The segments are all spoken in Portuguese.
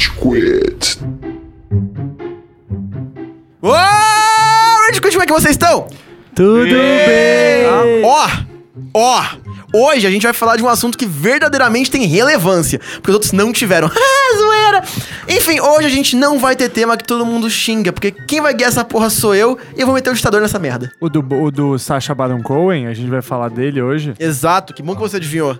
Rage Quit. Ô, Rage Quit, como é que vocês estão? Tudo bem! Ó, ó, hoje a gente vai falar de um assunto que verdadeiramente tem relevância, porque os outros não tiveram. Ah, zoeira! Enfim, hoje a gente não vai ter tema que todo mundo xinga, porque quem vai guiar essa porra sou eu e eu vou meter o ditador nessa merda. O do, o do Sacha Baron Cohen, a gente vai falar dele hoje. Exato, que bom que você adivinhou.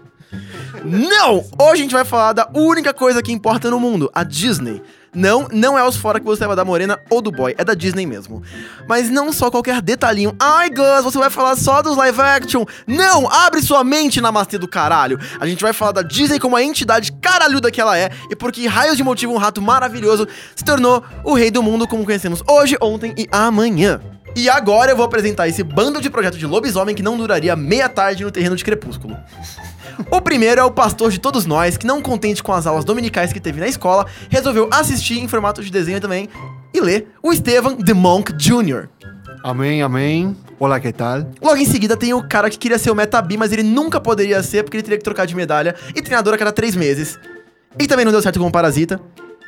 Não! Hoje a gente vai falar da única coisa que importa no mundo, a Disney. Não, não é os fora que você leva da Morena ou do Boy, é da Disney mesmo. Mas não só qualquer detalhinho. Ai, Gus, você vai falar só dos live action. Não, abre sua mente, namastê do caralho. A gente vai falar da Disney como a entidade caralhuda que ela é e por que raios de motivo um rato maravilhoso se tornou o rei do mundo como conhecemos hoje, ontem e amanhã. E agora eu vou apresentar esse bando de projeto de lobisomem que não duraria meia tarde no terreno de crepúsculo. O primeiro é o pastor de todos nós, que não contente com as aulas dominicais que teve na escola, resolveu assistir em formato de desenho também e ler o Estevan The Monk Jr. Amém, amém. Olá, que tal? Logo em seguida tem o cara que queria ser o Metabi, mas ele nunca poderia ser porque ele teria que trocar de medalha e treinador a cada três meses. E também não deu certo como Parasita,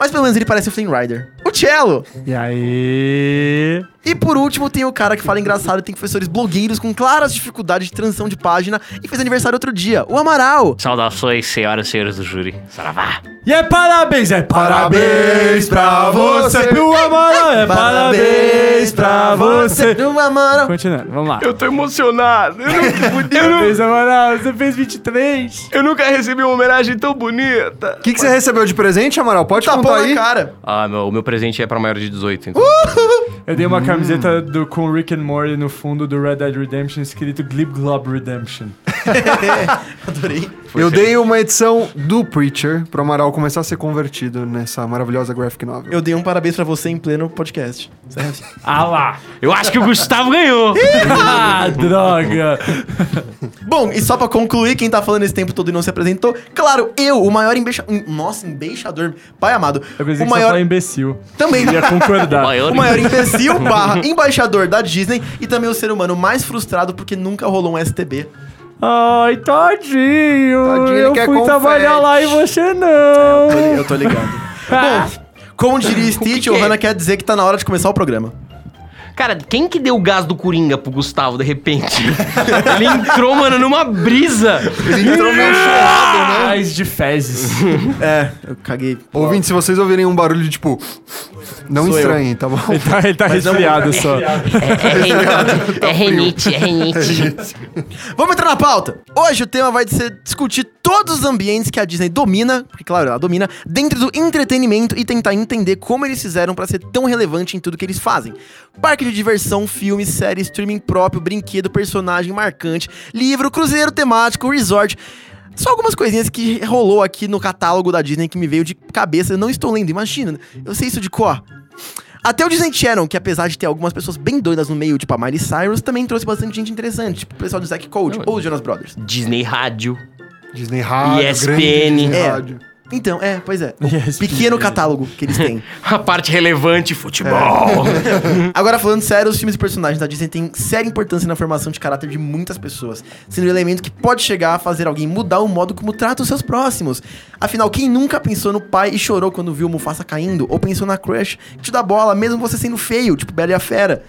mas pelo menos ele parece o Flynn Rider. O Cello! E aí? E por último, tem o cara que fala engraçado e tem professores blogueiros com claras dificuldades de transição de página e fez aniversário outro dia, o Amaral. Saudações, senhoras e senhores do júri. Saravá. E é parabéns, é parabéns pra você, meu Amaral, é parabéns pra você. O Amaral. Continuando, vamos lá. Eu tô emocionado. Eu, não, Parabéns, Amaral, você fez 23. eu nunca recebi uma homenagem tão bonita. O que, que você recebeu de presente, Amaral? Pode Tapou contar na aí. cara. Ah, meu, o meu presente é pra maior de 18, então. Eu dei uma camiseta do, com Rick and Morty no fundo do Red Dead Redemption escrito Glib Glob Redemption. Adorei. Eu dei uma edição do Preacher pro Amaral começar a ser convertido nessa maravilhosa graphic novel. Eu dei um parabéns pra você em pleno podcast. Certo? Ah lá. Eu acho que o Gustavo ganhou. Ah, droga. Bom, e só pra concluir, quem tá falando esse tempo todo e não se apresentou, claro, eu, o maior embaixador. Nossa, embaixador, pai amado. Eu pensei o que você maior. falar imbecil. Também. Ia concordar. Maior O maior imbecil barra embaixador da Disney e também o ser humano mais frustrado porque nunca rolou um STB. Ai, tadinho. Tadinho, ele eu quer fui trabalhar confete. lá e você Eu não. tô, li- eu tô ligado. Bom, como diria Stitch, que o é? Hannah quer dizer que tá na hora de começar o programa. Cara, quem que deu o gás do Coringa pro Gustavo, de repente? Ele entrou, mano, numa brisa. Ele entrou meio chorado, né? Paz de fezes. É, eu caguei. Ouvinte, se vocês ouvirem um barulho de tipo. Não Sou eu. estranhem, tá bom? Ele tá, ele tá resfriado só. É, ren- é renite, é renite. Vamos entrar na pauta! Hoje o tema vai ser discutir todos os ambientes que a Disney domina, porque claro, ela domina, dentro do entretenimento e tentar entender como eles fizeram pra ser tão relevante em tudo que eles fazem. Parque de diversão, filme, série, streaming próprio, brinquedo, personagem marcante, livro, cruzeiro temático, resort. Só algumas coisinhas que rolou aqui no catálogo da Disney que me veio de cabeça. Eu não estou lendo, imagina. Eu sei isso de cor. Até o Disney Channel, que apesar de ter algumas pessoas bem doidas no meio, tipo a Miley Cyrus, também trouxe bastante gente interessante, tipo o pessoal do Zack Code ou os Jonas Brothers. Disney Rádio. Disney Rádio, ESPN. grande Disney É. Rádio. Então, é, pois é. O Yes, pequeno catálogo que eles têm. A parte relevante, futebol. Agora, falando sério, os filmes e personagens da Disney têm séria importância na formação de caráter de muitas pessoas, sendo um elemento que pode chegar a fazer alguém mudar o modo como trata os seus próximos. Afinal, quem nunca pensou no pai e chorou quando viu o Mufasa caindo? Ou pensou na crush que te dá bola, mesmo você sendo feio, tipo Bela e a Fera?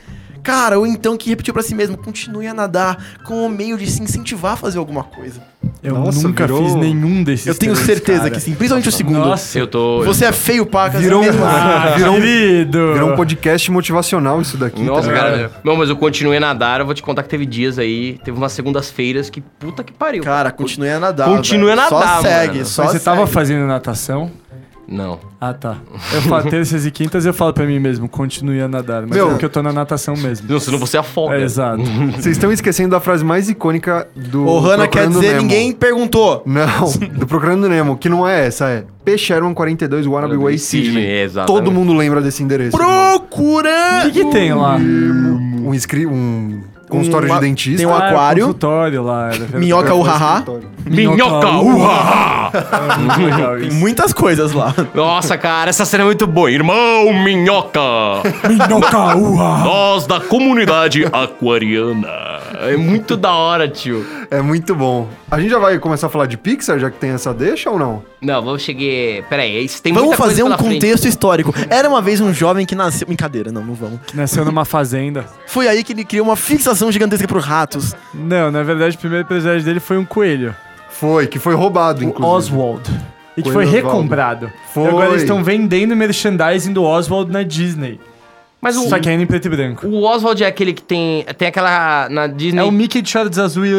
Cara, ou então que repetiu pra si mesmo, continue a nadar como um meio de se incentivar a fazer alguma coisa. Eu Nossa, nunca virou- fiz nenhum desses. Eu tenho três, certeza cara. que sim, principalmente o segundo. Nossa. Eu tô. Você é feio, pacas. Virou um- mesmo assim. Ah, Virou um- querido. Virou um podcast motivacional isso daqui. Nossa, tá cara. Não, mas eu continuei a nadar. Eu vou te contar que teve dias aí. Teve umas segundas-feiras que puta que pariu. Cara, continue a nadar. Continue a nadar, Só segue, mano. só Mas você tava fazendo natação? Não. Ah, tá. Eu falo terças e quintas eu falo pra mim mesmo, continue a nadar. Mas Meu- é porque eu tô na natação mesmo. Não, senão você afoga. É, exato. Vocês estão esquecendo da frase mais icônica do. O Hannah quer Procurando dizer Nemo. ninguém perguntou. Não, do Procurando Nemo, que não é essa, é Peixeron 42 Wannabe Way Sydney. Exatamente. Todo mundo lembra desse endereço. O Procura! que, que tem lá? Um, inscri um Consultório uma- de dentista. Tem um Ah, aquário, consultório lá. Minhoca. Escritório. Minhoca! Uhaha! Muito legal Tem muitas coisas lá. Nossa, cara, essa cena é muito boa. Irmão Minhoca! Minhoca, uha. Nós da comunidade aquariana. É muito da hora, tio. É muito bom. A gente já vai começar a falar de Pixar, já que tem essa deixa ou não? Não, vamos chegar. Peraí, isso tem Vamos muita coisa fazer um pela frente. contexto histórico. Era uma vez um jovem que nasceu. Brincadeira, não, não vamos. Nasceu numa fazenda. Foi aí que ele criou uma fixação gigantesca por ratos. Não, na verdade, o primeiro presente dele foi um coelho. Foi, que foi roubado, O inclusive. Oswald. E que foi recomprado. Foi. E agora eles estão vendendo merchandising do Oswald na Disney. Mas o, Só que ainda em preto e branco. o Oswald é aquele que tem. Tem aquela. Na Disney. É o Mickey de shorts azul e,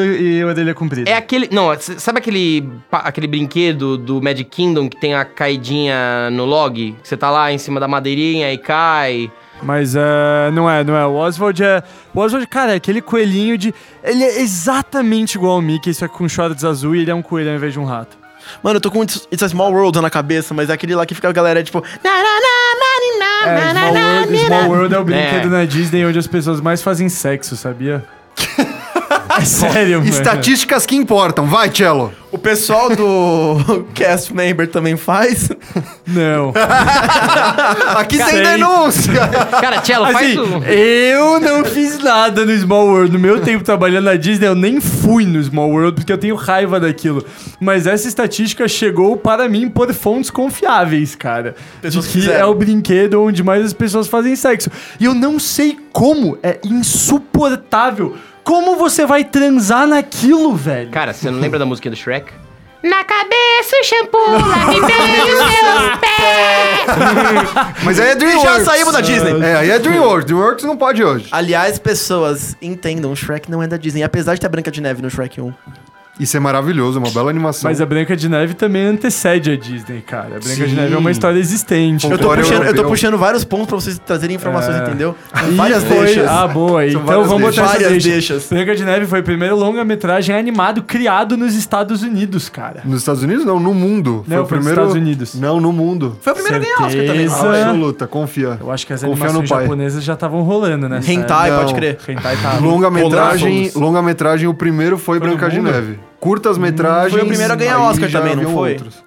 e orelha comprida. É aquele. Não, sabe aquele, aquele brinquedo do Magic Kingdom que tem a caidinha no log? Que você tá lá em cima da madeirinha e cai. Mas é, não é, não é. O Oswald é. O Oswald, cara, é aquele coelhinho de. Ele é exatamente igual ao Mickey, só que com shorts azul e ele é um coelho ao invés de um rato. Mano, eu tô com It's It's a Small World na cabeça, mas é aquele lá que fica a galera tipo. "Na, na, na, na, É, Small World, Small na." World é o brinquedo É. na Disney onde as pessoas mais fazem sexo, sabia? É sério, mano. Estatísticas que importam. Vai, Cello. O pessoal do cast member também faz. Não. Aqui tem Sei. denúncia. Cara, Cello, faz Assim, o. eu não fiz nada no Small World. No meu tempo trabalhando na Disney, eu nem fui no Small World porque eu tenho raiva daquilo. Mas essa estatística chegou para mim por fontes confiáveis, cara. Pessoas de que fizeram. é o brinquedo onde mais as pessoas fazem sexo. E eu não sei como. É insuportável. Como você vai transar naquilo, velho? Cara, você não lembra da música do Shrek? Na cabeça o shampoo, lá me vem os meus pés. Mas aí é DreamWorks. Já saímos da Disney. É, aí é DreamWorks. DreamWorks não pode hoje. Aliás, pessoas, entendam, o Shrek não é da Disney, apesar de ter a Branca de Neve no Shrek 1. Isso é maravilhoso, uma bela animação. Mas a Branca de Neve também antecede a Disney, cara. A Branca de Sim. Neve é uma história existente. Eu tô, puxando, eu tô puxando vários pontos pra vocês trazerem informações, É. entendeu? E Várias foi- deixas. Ah, boa. São Então vamos botar deixas. essa Várias deixa. deixas. Branca de Neve foi o primeiro longa-metragem animado criado nos Estados Unidos, cara. Nos Estados Unidos? Não, no mundo. Não, o foi nos primeiro... Estados Unidos. Não, no mundo. Foi o primeiro a ganhar Oscar também. Não? Absoluta, confia. Eu acho que as Confia no animações pai. japonesas já estavam rolando, né? Hentai, pode crer. Hentai tá... Longa-metragem, longa-metragem, o primeiro foi, Foi Branca de? Neve. Curtas-metragens. Foi o primeiro a ganhar Oscar também, não foi? outros.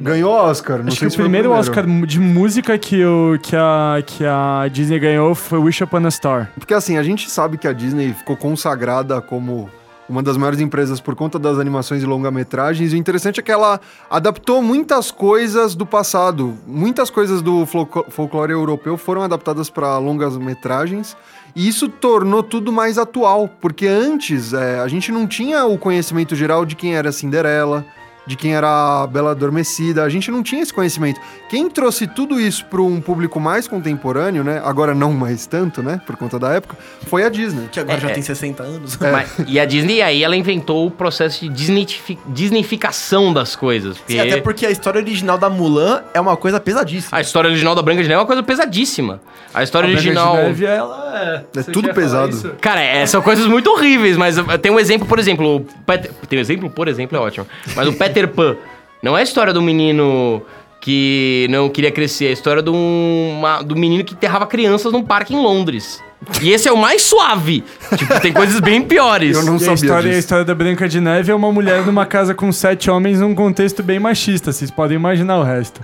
Ganhou Oscar, não Acho sei que se o foi primeiro Oscar de música que, o, que, a, que a Disney ganhou foi Wish Upon a Star. Porque assim, a gente sabe que a Disney ficou consagrada como uma das maiores empresas por conta das animações e longa-metragens. E o interessante é que ela adaptou muitas coisas do passado. Muitas coisas do folclo- folclore europeu foram adaptadas para longas-metragens. E isso tornou tudo mais atual. Porque antes é, a gente não tinha o conhecimento geral de quem era Cinderela. De quem era a Bela Adormecida, a gente não tinha esse conhecimento. Quem trouxe tudo isso para um público mais contemporâneo, né? Agora não mais tanto, né? Por conta da época, foi a Disney. Que agora É, já é. tem 60 anos. Mas- e a Disney aí, ela inventou o processo de disneyfi- disneyficação das coisas. Porque Sim, até porque a história original da Mulan é uma coisa pesadíssima. a história original da Branca de Neve é uma coisa pesadíssima. A história original... Branca de Neve, ela é... É Você tudo pesado. Cara, é, são coisas muito horríveis, mas tem um exemplo, por exemplo, o Peter, tem um exemplo, por exemplo, é ótimo. Mas o Peter Pan não é a história do menino que não queria crescer, é a história de um, uma- do menino que enterrava crianças num parque em Londres. E esse é o mais suave. Tipo, tem coisas bem piores. Eu não E a sabia história, a disso. história da Branca de Neve é uma mulher numa casa com sete homens num contexto bem machista. Vocês podem imaginar o resto.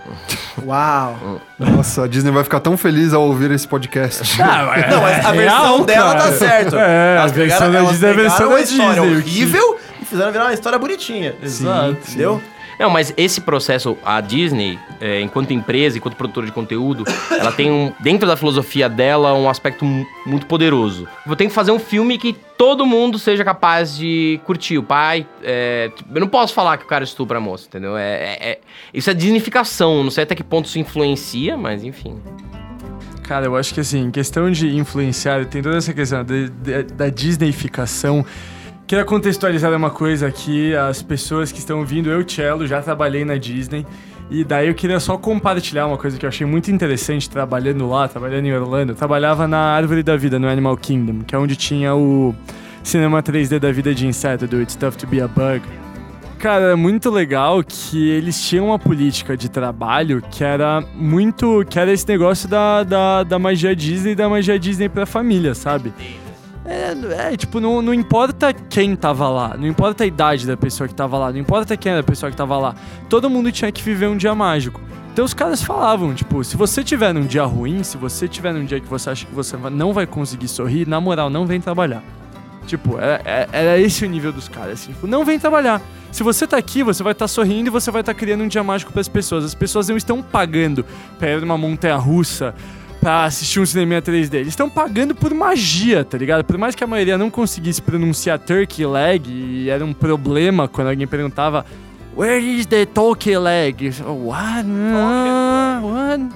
Uau. Nossa, a Disney vai ficar tão feliz ao ouvir esse podcast. Não, mas a versão dela tá certo. É, a versão da Disney é a versão da história Disney. horrível fizeram virar uma história bonitinha. Exato. Entendeu? Não, mas esse processo, a Disney, é, enquanto empresa, enquanto produtora de conteúdo, ela tem um, dentro da filosofia dela um aspecto mu- muito poderoso. Eu tenho que fazer um filme que todo mundo seja capaz de curtir. O pai, é, eu não posso falar que o cara estupra a moça, entendeu? É, é- é- isso é disnificação. Não sei até que ponto isso influencia, mas enfim. Cara, eu acho que assim, em questão de influenciar, tem toda essa questão de- de- da Disneyficação. Queria contextualizar uma coisa aqui, as pessoas que estão vindo, eu, Cello, já trabalhei na Disney. E daí eu queria só compartilhar uma coisa que eu achei muito interessante trabalhando lá, trabalhando em Orlando. Eu trabalhava na Árvore da Vida, no Animal Kingdom, que é onde tinha o cinema 3D da vida de inseto, do It's Tough to Be a Bug. Cara, é muito legal que eles tinham uma política de trabalho que era muito. que era esse negócio da, da, da magia Disney e da magia Disney pra família, sabe? É, é, é, tipo, não, não importa quem tava lá, não importa a idade da pessoa que tava lá, não importa quem era a pessoa que tava lá. Todo mundo tinha que viver um dia mágico. Então os caras falavam, tipo, se você tiver num dia ruim, se você tiver num dia que você acha que você não vai conseguir sorrir, na moral, não vem trabalhar. Tipo, era, era- era esse o nível dos caras, assim, tipo, não vem trabalhar. Se você tá aqui, você vai estar sorrindo e você vai estar criando um dia mágico pras pessoas. As pessoas não estão pagando pra ir numa montanha russa, pra assistir um cinema 3D. Eles estão pagando por magia, tá ligado? Por mais que a maioria não conseguisse pronunciar turkey leg e era um problema quando alguém perguntava Where is the turkey leg? What? Ah, what?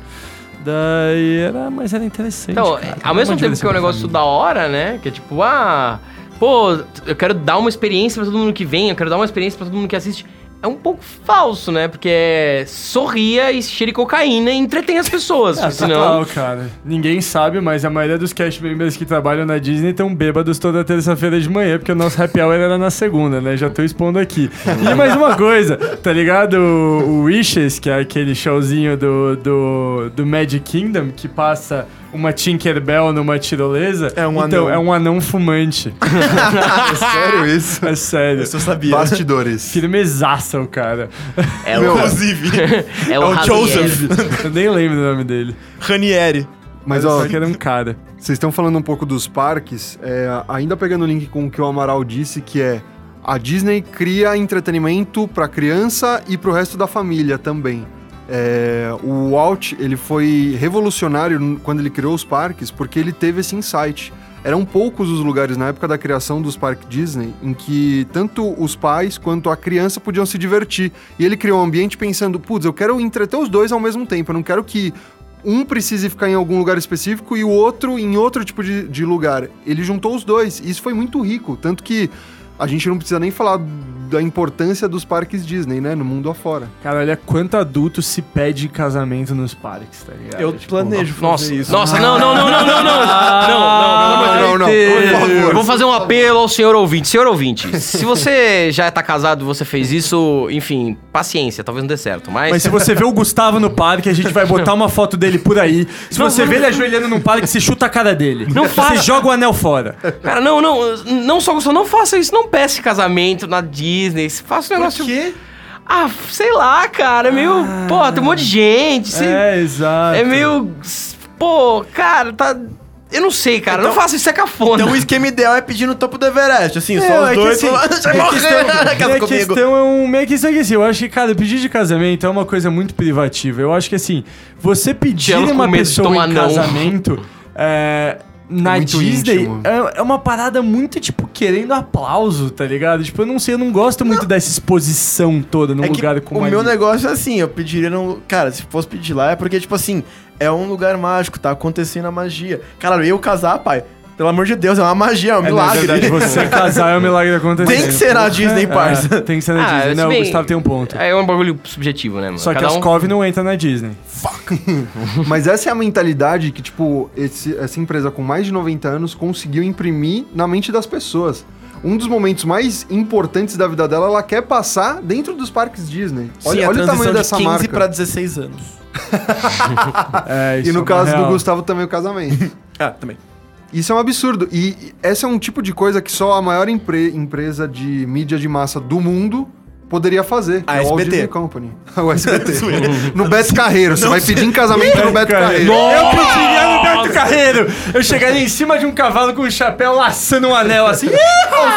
Daí era, mas era interessante. Então, cara. ao mesmo tempo que é um negócio família. da hora, né? Que é tipo, ah, pô, eu quero dar uma experiência pra todo mundo que vem, eu quero dar uma experiência pra todo mundo que assiste. É um pouco falso, né? Porque é sorria e cheire cocaína e entretém as pessoas. É, senão. total, cara. Ninguém sabe, mas a maioria dos cast members que trabalham na Disney estão bêbados toda terça-feira de manhã, porque o nosso happy hour era na segunda, né? Já tô expondo aqui. E mais uma coisa, tá ligado? O, Wishes, que é aquele showzinho do, do, do Magic Kingdom, que passa uma Tinkerbell numa tirolesa. É um então, anão. é um anão fumante. É sério isso? É sério. Isso eu sabia. Bastidores. Firmezaça o cara. É o, Inclusive, é o, é o. Joseph Eu nem lembro o nome dele. Ranieri. Mas, Só ó, que era um cara. Vocês estão falando um pouco dos parques, é, ainda pegando o link com o que o Amaral disse, que é a Disney cria entretenimento para criança e para o resto da família também. É, o Walt ele foi revolucionário quando ele criou os parques porque ele teve esse insight. Eram poucos os lugares na época da criação dos parques Disney em que tanto os pais quanto a criança podiam se divertir. E ele criou um ambiente pensando, putz, eu quero entreter os dois ao mesmo tempo, eu não quero que um precise ficar em algum lugar específico e o outro em outro tipo de, de lugar. Ele juntou os dois. E isso foi muito rico. Tanto que a gente não precisa nem falar da importância dos parques Disney, né? No mundo afora. Cara, olha quanto adulto se pede casamento nos parques, tá ligado? Eu Tipo, planejo fazer Nossa, isso. nossa, não, não, não, não, não, não. Ah, Não, não, não, não, não, por favor. Vou fazer um apelo ao senhor ouvinte. Senhor ouvinte, se você já tá casado e você fez isso, enfim, paciência, talvez não dê certo, mas... Mas se você vê o Gustavo no parque, a gente vai botar uma foto dele por aí. Se Não, você não, vê ele ajoelhando num parque, você chuta a cara dele. Não Você faça. joga o anel fora. Cara, não, não, não só Gustavo, não faça isso, não peça casamento na Disney, faça um negócio... Por quê? Ah, sei lá, cara, é meio... Pô, tem um monte de gente, você- É, exato. é meio... Pô, cara, tá... Eu não sei, cara, não Então- faça isso, é cafona. Então o esquema ideal é pedir no topo do Everest, assim, É, só os é que dois. assim, Você minha morre, questão, casa minha questão é um. Questão é que assim, eu acho que, cara, pedir de casamento é uma coisa muito privativa. Eu acho que assim, você pedir uma pessoa em não. casamento. É, na muito Disney íntimo. é, é uma parada muito, tipo, querendo aplauso, tá ligado? Tipo, eu não sei, eu não gosto muito dessa exposição toda num É lugar como o ali. meu negócio é assim, eu pediria num... Cara, se fosse pedir lá é porque, tipo assim, é um lugar mágico, tá acontecendo a magia. Cara, eu casar, pai, pelo amor de Deus, é uma magia, é um É, na milagre. verdade, você casar é um milagre acontecendo. Tem que ser na Disney, É, parça. tem que ser na Ah, Disney. se Não, o bem- Gustavo tem um ponto. É um bagulho subjetivo, né, mano? Só que Cada as um- Cove não entra na Disney. Mas essa é a mentalidade que, tipo, esse- essa empresa com mais de 90 anos conseguiu imprimir na mente das pessoas. Um dos momentos mais importantes da vida dela, ela quer passar dentro dos parques Disney. Olha, Sim, a olha o transição tamanho de dessa 15 marca. pra 16 anos. É, E isso é no uma caso do real. Gustavo também o casamento. Ah, também. Isso é um absurdo. E esse é um tipo de coisa que só a maior empre- empresa de mídia de massa do mundo poderia fazer. A é o Walt SBT. Disney Company. o SBT. no Beto Carreiro. Você vai pedir em casamento no Beto Carreiro. Carreiro. Eu pediria no Beto Carreiro. Eu chegaria em cima de um cavalo com um chapéu laçando um anel assim.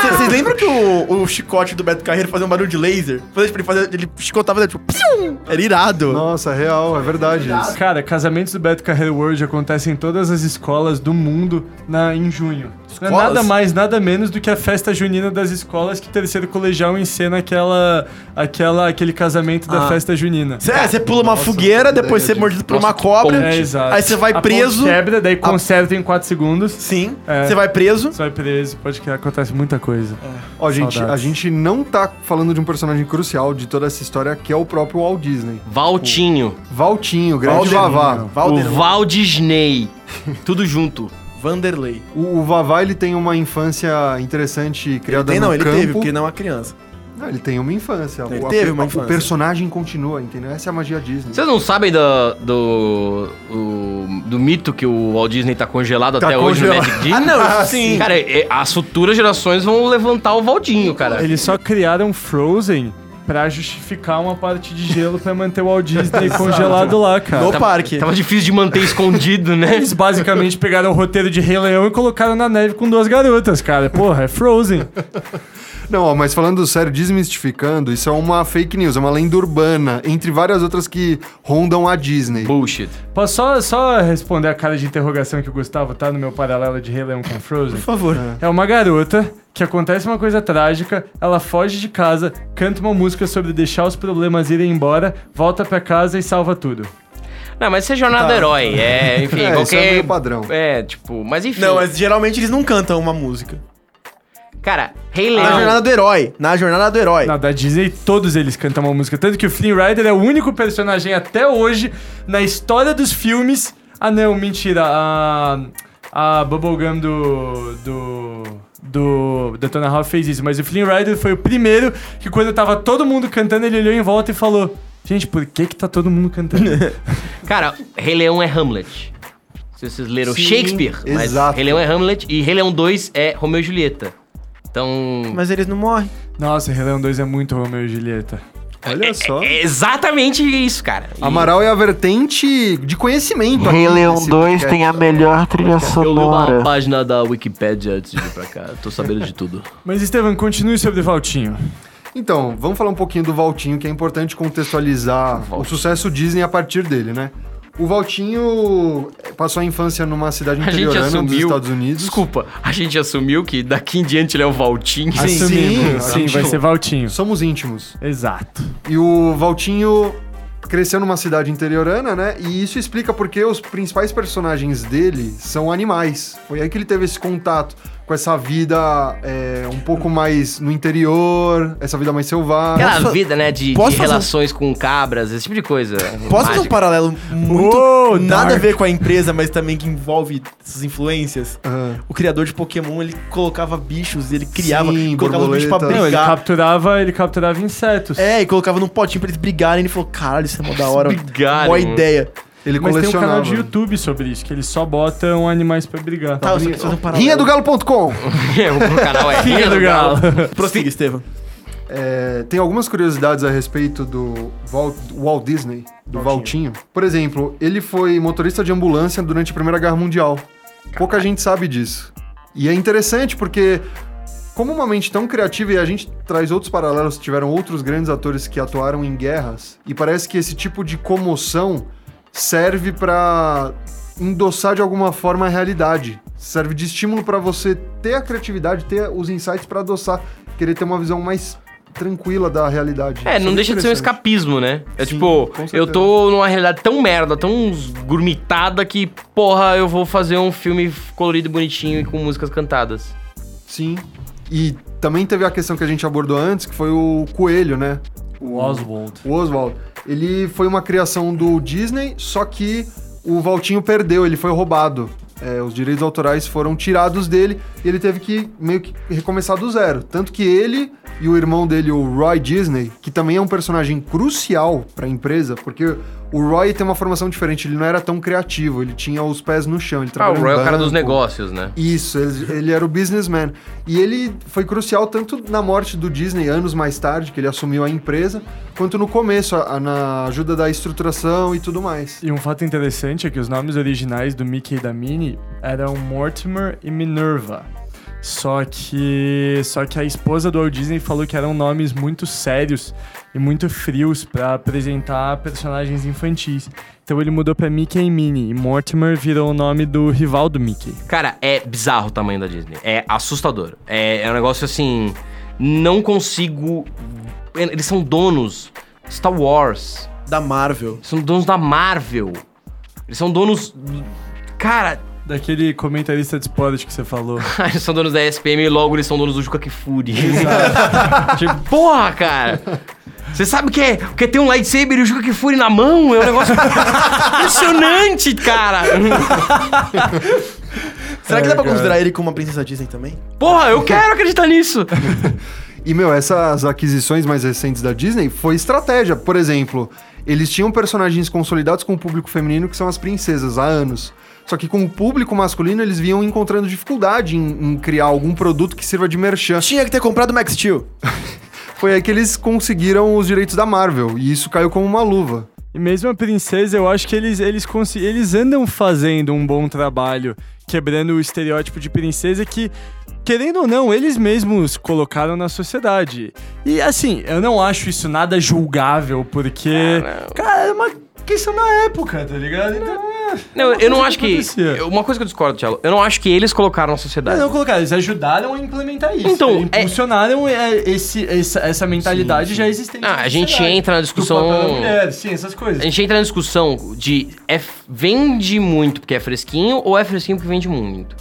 Vocês lembram que o, o chicote do Beto Carreiro fazia um barulho de laser? Fazia, ele, fazia, ele chicotava, tipo, psiu! Era irado. Nossa, real, é verdade isso. Cara, casamentos do Beto Carreiro World acontecem em todas as escolas do mundo na, em junho. Não é Escolas? nada mais, nada menos do que a festa junina das escolas que o terceiro colegial encena aquela, aquela, aquele casamento da Ah. festa junina. Você é, você pula uma fogueira, depois você é mordido por uma cobra. É, exato. Aí você vai A preso. ponte quebra, daí conserta em 4 segundos. Sim. É. Você vai preso. Você vai preso, pode que acontece muita coisa. Ó, gente, Saudades. a gente não tá falando de um personagem crucial de toda essa história, que é o próprio Walt Disney. Valtinho. Valtinho, grande. Vavá. Valder, O Val Disney. Tudo junto. Vanderlei. O, o Vavá, ele tem uma infância interessante Ele criada tem, no não, ele campo. teve, porque ele não é uma criança. Não, ele tem uma infância. Ele o, teve a- uma O infância. personagem continua, entendeu? Essa é a magia Disney. Vocês não sabem do, do, o- do mito que o Walt Disney tá congelado Tá até hoje no congelado. Magic Disney? Ah, não, sim. Cara, é- as futuras gerações vão levantar o Valdinho, cara. Eles só criaram Frozen pra justificar uma parte de gelo pra manter o Walt Disney congelado lá, cara. No parque. Tava difícil de manter escondido, né? Eles basicamente pegaram o roteiro de Rei Leão e colocaram na neve com duas garotas, cara. Porra, é Frozen. Não, ó, mas falando sério, desmistificando, isso é uma fake news, é uma lenda urbana, entre várias outras que rondam a Disney. Bullshit. Posso só, só responder a cara de interrogação que o Gustavo tá no meu paralelo de Rei Leão com Frozen? Por favor. É uma garota que acontece uma coisa trágica, ela foge de casa, canta uma música sobre deixar os problemas irem embora, volta pra casa e salva tudo. Não, mas isso é jornada do herói. É, enfim, É, isso qualquer. é meio padrão. É, tipo, mas enfim. Não, mas geralmente eles não cantam uma música. Cara, Rei Na Leão. jornada do herói. Na jornada do herói. Na da Disney, todos eles cantam uma música. Tanto que o Flynn Rider é o único personagem até hoje na história dos filmes. Ah, não, mentira. A. A Bubblegum do. Do. Do. Detona Ralph fez isso. Mas o Flynn Rider foi o primeiro que, quando tava todo mundo cantando, ele olhou em volta e falou: Gente, por que que tá todo mundo cantando? Cara, Rei Leão é Hamlet. Se vocês leram Sim, Shakespeare, mas exato. Rei Leão é Hamlet e Rei Leão 2 é Romeu e Julieta. Então. Mas eles não morrem. Nossa, Rei Leão 2 é muito Romeu e Julieta. Olha só. É exatamente isso, cara. E Amaral é a vertente de conhecimento. Rei Leão nesse 2 podcast. tem a melhor trilha Eu li uma sonora. página da Wikipedia antes de vir pra cá. Tô sabendo de tudo. Mas, Estevam, continue sobre o Valtinho. Então, vamos falar um pouquinho do Valtinho, que é importante contextualizar o sucesso Disney a partir dele, né? O Valtinho passou a infância numa cidade interiorana dos assumiu. Estados Unidos. Desculpa, a gente assumiu que daqui em diante ele é o Valtinho. Sim, sim, Sim, vai ser Valtinho. Somos íntimos. Exato. E o Valtinho cresceu numa cidade interiorana, né? E isso explica porque os principais personagens dele são animais. Foi aí que ele teve esse contato com essa vida é, um pouco mais no interior, essa vida mais selvagem. Aquela Posso- vida, né, de, de fazer relações com cabras, esse tipo de coisa. Posso fazer um Mágica. paralelo muito. Oh, nada dark. a ver com a empresa, mas também que envolve essas influências? Aham. O criador de Pokémon, ele colocava bichos, ele criava, Sim, colocava os bichos pra borboletas. Não, ele brigar. capturava, ele capturava insetos. É, e colocava num potinho pra eles brigarem. Ele falou, caralho, isso é mó da hora. Brigarem, Boa mano. ideia. Ele Mas tem um canal de YouTube sobre isso, que eles só botam animais pra brigar. Tá, eu só quis fazer um paralelo. Rinha do Galo.com. o canal é Rinha do Galo. Prossiga, Estevam. É, tem algumas curiosidades a respeito do Walt, Walt Disney, do Valtinho. Por exemplo, ele foi motorista de ambulância durante a Primeira Guerra Mundial. Pouca gente sabe disso. E é interessante porque, como uma mente tão criativa, e a gente traz outros paralelos, tiveram outros grandes atores que atuaram em guerras, e parece que esse tipo de comoção serve pra endossar de alguma forma a realidade. Serve de estímulo pra você ter a criatividade, ter os insights pra adoçar, querer ter uma visão mais tranquila da realidade. É, Isso não muito deixa de ser um escapismo, né? É Sim, tipo, eu tô numa realidade tão merda, tão gourmitada que, porra, eu vou fazer um filme colorido e bonitinho e com músicas cantadas. Sim. E também teve a questão que a gente abordou antes, que foi o coelho, né? O Oswald. O Oswald. Ele foi uma criação do Disney, só que o Valtinho perdeu, ele foi roubado. É, os direitos autorais foram tirados dele e ele teve que meio que recomeçar do zero. Tanto que ele e o irmão dele, o Roy Disney, que também é um personagem crucial para a empresa, porque o Roy tem uma formação diferente, ele não era tão criativo, ele tinha os pés no chão, ele Ah, o Roy é o cara dos negócios, né? Isso, ele, ele era o businessman. E ele foi crucial tanto na morte do Disney, anos mais tarde, que ele assumiu a empresa, quanto no começo, a- a- na ajuda da estruturação e tudo mais. E um fato interessante é que os nomes originais do Mickey e da Minnie eram Mortimer e Minerva. Só que, só que a esposa do Walt Disney falou que eram nomes muito sérios e muito frios pra apresentar personagens infantis. Então ele mudou pra Mickey e Minnie e Mortimer virou o nome do rival do Mickey. Cara, é bizarro o tamanho da Disney. É assustador. É, é um negócio assim. Não consigo. Eles são donos. Star Wars. Da Marvel. São donos da Marvel. Eles são donos. Cara, Daquele comentarista de esporte que você falou. eles são donos da SPM e logo eles são donos do Juca Kifuri. tipo, porra, cara. Você sabe o que é, o que é ter um lightsaber e o Juca Kifuri na mão? É um negócio impressionante, cara. Será que dá pra cara. considerar ele como uma princesa Disney também? Porra, eu quero acreditar nisso. E, meu, essas aquisições mais recentes da Disney foi estratégia. Por exemplo, eles tinham personagens consolidados com o público feminino, que são as princesas, há anos. Só que com o público masculino, eles vinham encontrando dificuldade em, em criar algum produto que sirva de merchan. Tinha que ter comprado o Max Steel. Foi aí que eles conseguiram os direitos da Marvel. E isso caiu como uma luva. E mesmo a princesa, eu acho que eles, eles, eles andam fazendo um bom trabalho, quebrando o estereótipo de princesa que, querendo ou não, eles mesmos colocaram na sociedade. E assim, eu não acho isso nada julgável, porque. cara, é uma questão da época, tá ligado? Então. é Não, uma eu não acho que. eu- Uma coisa que eu discordo, Tchelo. Eu não acho que eles colocaram na Mas sociedade. não colocaram, eles ajudaram a implementar isso. Então, impulsionaram é, esse, essa, essa mentalidade já existente. Ah, na a gente entra na Do discussão- papel da mulher, sim, essas coisas. A gente entra na discussão de é, f- vende muito porque é fresquinho ou é fresquinho porque vende muito.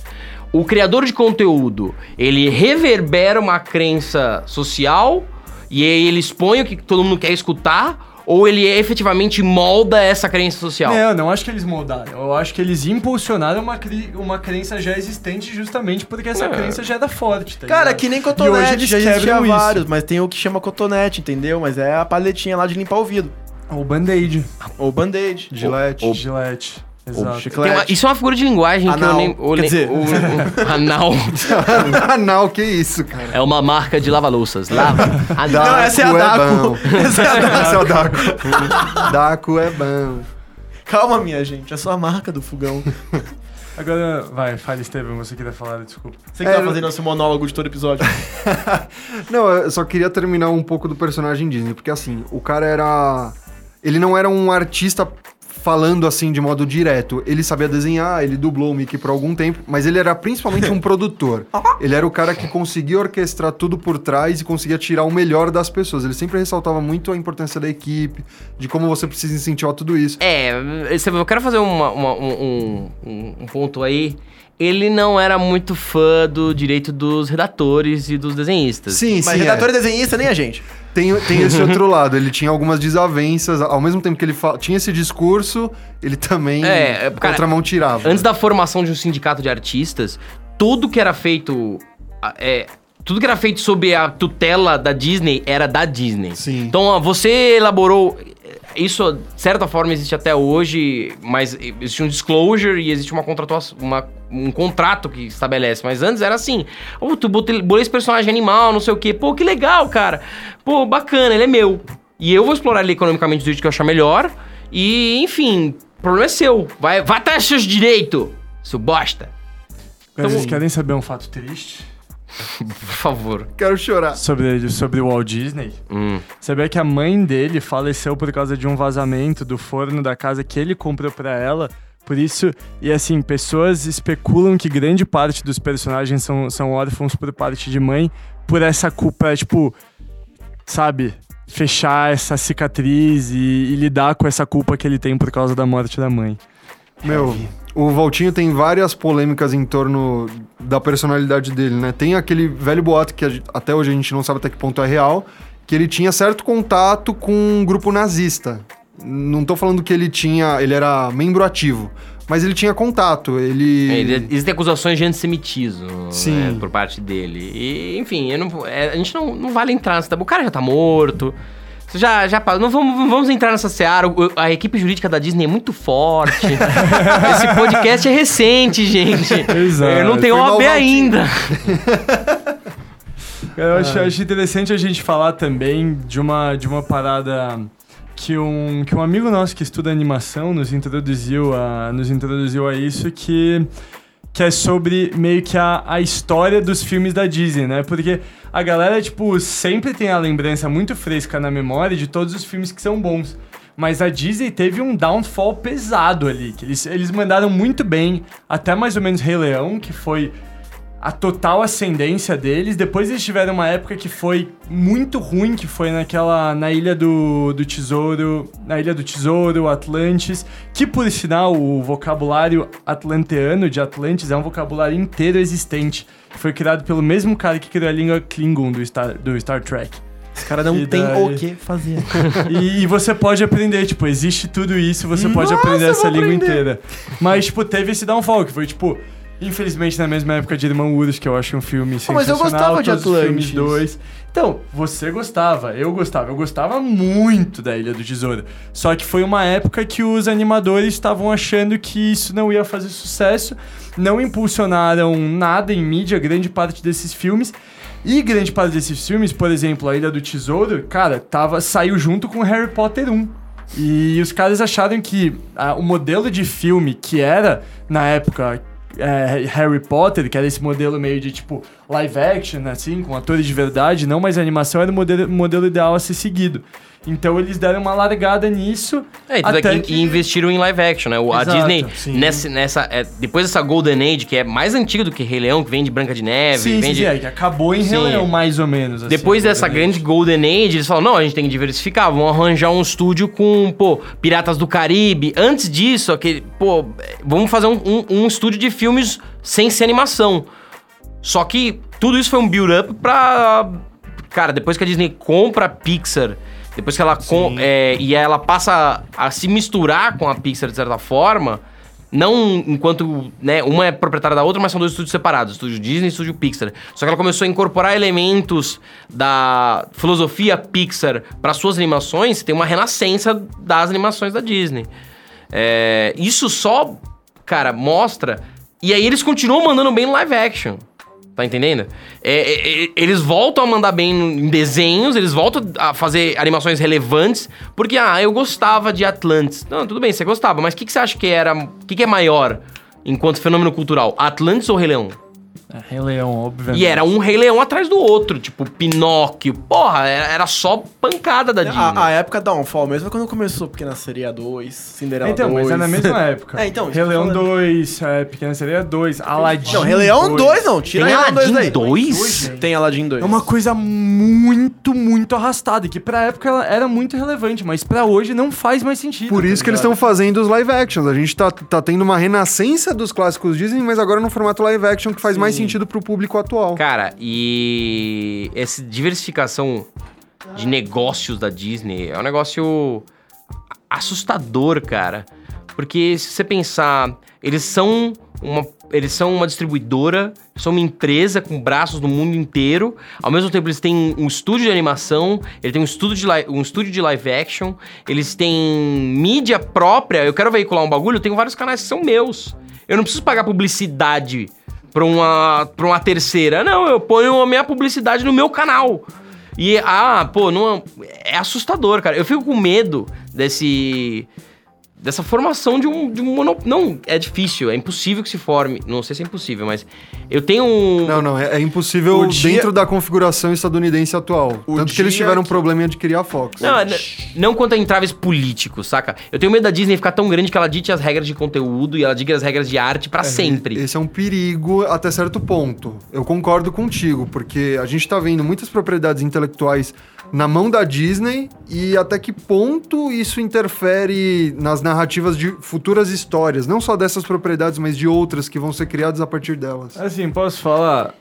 O criador de conteúdo, ele reverbera uma crença social e aí ele expõe o que todo mundo quer escutar ou ele efetivamente molda essa crença social? Não, não acho que eles moldaram. Eu acho que eles impulsionaram uma, cri- uma crença já existente justamente porque essa É. crença já era forte, tá Cara, ligado? que nem E hoje cotonete, eles já existia vários, mas tem o que chama cotonete, entendeu? Mas é a paletinha lá de limpar o ouvido. Ou Band-Aid. Ou band-aid. Gillette. Gillette. Exato. Uma- isso é uma figura de linguagem que Anal. eu nem. eu Quer nem- dizer- o- o- anal Anal, que isso, cara. é uma marca de lava-louças. Lava. Anal. Não, essa é a Daco Daco. bom. Esse é o Daco. Daco é bom. Calma, minha gente, é só a marca do fogão. Agora, vai, fale, Estevam, você queria falar, desculpa. Você que É, tá eu- fazendo esse monólogo de todo episódio. Não, eu só queria terminar um pouco do personagem Disney, porque assim, o cara era. Ele não era um artista falando assim de modo direto. Ele sabia desenhar, ele dublou o Mickey por algum tempo, mas ele era principalmente um produtor. Ele era o cara que conseguia orquestrar tudo por trás e conseguia tirar o melhor das pessoas. Ele sempre ressaltava muito a importância da equipe, de como você precisa incentivar tudo isso. É, eu quero fazer uma- uma- um, um- um ponto aí. Ele não era muito fã do direito dos redatores e dos desenhistas. Sim, Mas sim. redator é. e desenhista, nem a gente. Tem, tem esse outro lado. Ele tinha algumas desavenças. Ao mesmo tempo que ele tinha esse discurso, ele também, É, é, cara, outra mão, tirava. Antes da formação de um sindicato de artistas, tudo que era feito. É, tudo que era feito sob a tutela da Disney era da Disney. Sim. Então, ó, você elaborou. Isso, de certa forma, existe até hoje, mas existe um disclosure e existe uma contratua- uma- um contrato que estabelece. Mas antes era assim: oh, tu bolei esse personagem animal, não sei o quê. Pô, que legal, cara. Pô, bacana, ele é meu. E eu vou explorar ele economicamente do jeito que eu achar melhor. E, enfim, o problema é seu. Vai, vai atrás seus direitos, seu bosta. Então- vocês querem saber um fato triste? Por favor. Quero chorar. Sobre, sobre o Walt Disney? Hum. Sabia que a mãe dele faleceu por causa de um vazamento do forno da casa que ele comprou pra ela? Por isso, e assim, pessoas especulam que grande parte dos personagens são, são órfãos por parte de mãe por essa culpa, tipo, sabe? Fechar essa cicatriz e, e lidar com essa culpa que ele tem por causa da morte da mãe. Meu, o Valtinho tem várias polêmicas em torno da personalidade dele, né? Tem aquele velho boato que a até hoje a gente não sabe até que ponto é real, que ele tinha certo contato com um grupo nazista. Não tô falando que ele tinha, ele era membro ativo, mas ele tinha contato, ele... Ele- Existem acusações de antissemitismo né, por parte dele. E, enfim, não- é, a gente não, não vale entrar. O cara já tá morto. Já, já não vamos, vamos entrar nessa seara. A equipe jurídica da Disney é muito forte. Esse podcast é recente, gente. Exato. Eu não tenho Foi OAB ainda. Eu acho, acho interessante a gente falar também de uma, de uma parada que um, que um amigo nosso que estuda animação nos introduziu a, nos introduziu a isso, que, que é sobre meio que a, a história dos filmes da Disney, né? Porque a galera, tipo, sempre tem a lembrança muito fresca na memória de todos os filmes que são bons. Mas a Disney teve um downfall pesado ali, que eles, eles mandaram muito bem, até mais ou menos Rei Leão, que foi a total ascendência deles. Depois eles tiveram uma época que foi muito ruim, que foi naquela na Ilha do, do Tesouro, na Ilha do Tesouro, Atlantis, que por sinal o vocabulário atlanteano de Atlantis é um vocabulário inteiro existente. Foi criado pelo mesmo cara que criou a língua Klingon do Star, do Star Trek. Esse cara não E tem daí? o que fazer. E, e você pode aprender, tipo, existe tudo isso, você pode Nossa, aprender eu essa língua aprender. inteira. Mas, tipo, teve esse downfall, que foi, tipo, Infelizmente, na mesma época de Irmão Urus, que eu acho um filme Pô, mas eu sensacional, gostava de Atlantis. dois. Então, você gostava, eu gostava. Eu gostava muito da Ilha do Tesouro. Só que foi uma época que os animadores estavam achando que isso não ia fazer sucesso, não impulsionaram nada em mídia, grande parte desses filmes. E grande parte desses filmes, por exemplo, A Ilha do Tesouro, cara, tava, saiu junto com Harry Potter 1. E os caras acharam que ah, o modelo de filme que era, na época, é, Harry Potter, que era esse modelo meio de tipo live action, assim, com atores de verdade, não mais animação, era o modelo, modelo ideal a ser seguido. Então eles deram uma largada nisso. É, e, tudo até aqui- que- e investiram em live action, né? O- a Exato, Disney, sim. nessa, nessa é, depois dessa Golden Age, que é mais antiga do que Rei Leão, que vem de Branca de Neve, Sim, vem sim, de... é, que acabou em Sim. Rei Leão, mais ou menos. assim, Depois dessa grande Golden Age, eles falam, não, a gente tem que diversificar, vamos arranjar um estúdio com, pô, Piratas do Caribe. Antes disso, aquele, pô, vamos fazer um, um, um estúdio de filmes sem ser animação. Só que tudo isso foi um build-up pra... Cara, depois que a Disney compra a Pixar, depois que ela... Com, é, e ela passa a se misturar com a Pixar de certa forma... Não enquanto, né, uma é proprietária da outra, mas são dois estúdios separados, estúdio Disney e estúdio Pixar. Só que ela começou a incorporar elementos da filosofia Pixar para suas animações, tem uma renascença das animações da Disney. É, isso só, cara, mostra. E aí eles continuam mandando bem no live action. Tá entendendo? É, é, é, eles voltam a mandar bem em desenhos, eles voltam a fazer animações relevantes, porque, ah, eu gostava de Atlantis. Não, tudo bem, você gostava, mas o que, que você acha que era. O que, que é maior enquanto fenômeno cultural? Atlantis ou Rei Leão? É, Rei Leão, obviamente. E era um Rei Leão atrás do outro, tipo Pinóquio. Porra, era, era só pancada da Disney. A, a época Downfall mesmo é quando começou Pequena Sereia 2, Cinderela Então, 2. mas é na mesma época. É, então, Rei Leão tô falando. 2, é, Pequena Sereia 2, Aladdin Não, Rei Leão 2 não, tira Tem 2 Aladdin daí. 2? Tem Aladdin 2. É uma coisa muito, muito arrastada, que pra época ela era muito relevante, mas pra hoje não faz mais sentido. Por tá isso que eles estão fazendo os live actions. A gente tá, tá tendo uma renascença dos clássicos Disney, mas agora no formato live action que faz mais sentido pro público atual. Cara, e essa diversificação de negócios da Disney é um negócio assustador, cara. Porque se você pensar, eles são uma, eles são uma distribuidora, são uma empresa com braços no mundo inteiro. Ao mesmo tempo, eles têm um estúdio de animação, eles têm um estúdio de, li- um estúdio de live action, eles têm mídia própria. Eu quero veicular um bagulho, eu tenho vários canais que são meus. Eu não preciso pagar publicidade pra uma, pra uma terceira. Não, eu ponho a minha publicidade no meu canal. E, ah, pô, não, é assustador, cara. Eu fico com medo desse. Dessa formação de um, de um monopólio. Não, é difícil, é impossível que se forme. Não sei se é impossível, mas eu tenho um. Não, não, é, é impossível dia- dentro da configuração estadunidense atual. O Tanto que eles tiveram um que- problema em adquirir a Fox. Não, n- não quanto a entraves políticos, saca? Eu tenho medo da Disney ficar tão grande que ela dite as regras de conteúdo e ela diga as regras de arte pra sempre. Esse é um perigo até certo ponto. Eu concordo contigo, porque a gente tá vendo muitas propriedades intelectuais na mão da Disney e até que ponto isso interfere nas narrativas de futuras histórias, não só dessas propriedades, mas de outras que vão ser criadas a partir delas. Assim, posso falar?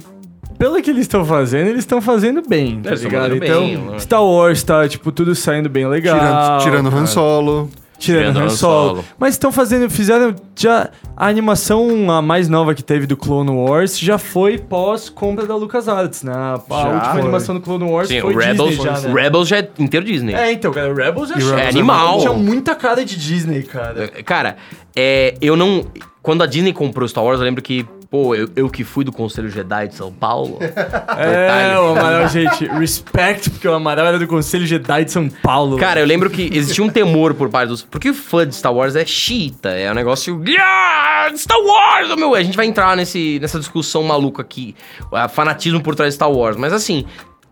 Pelo que eles estão fazendo, eles estão fazendo bem, tá Eles ligado? fazendo Então, bem. Star Wars tá, tipo, tudo saindo bem legal. tirando tirando Han. Solo. Tirando Tirando Han Solo. Solo. Mas estão fazendo, fizeram já a animação a mais nova que teve do Clone Wars já foi pós compra da LucasArts, né? A, a Já última foi. animação do Clone Wars Sim, foi o Rebels, Disney já, né? Rebels já é inteiro Disney. É, então, cara, o Rebels é, o. Rebels é animal. Tinha muita cara de Disney, cara. Cara, é, eu não. Quando a Disney comprou Star Wars, eu lembro que, pô, eu, eu que fui do Conselho Jedi de São Paulo. É, o Amaral, gente, respect, porque o Amaral era do Conselho Jedi de São Paulo. Cara, eu lembro que existia um temor por parte dos. Porque o fã de Star Wars é chita, é um negócio. "Ah, Star Wars! Meu, a gente vai entrar nesse, nessa discussão maluca aqui. Fanatismo por trás de Star Wars. Mas assim.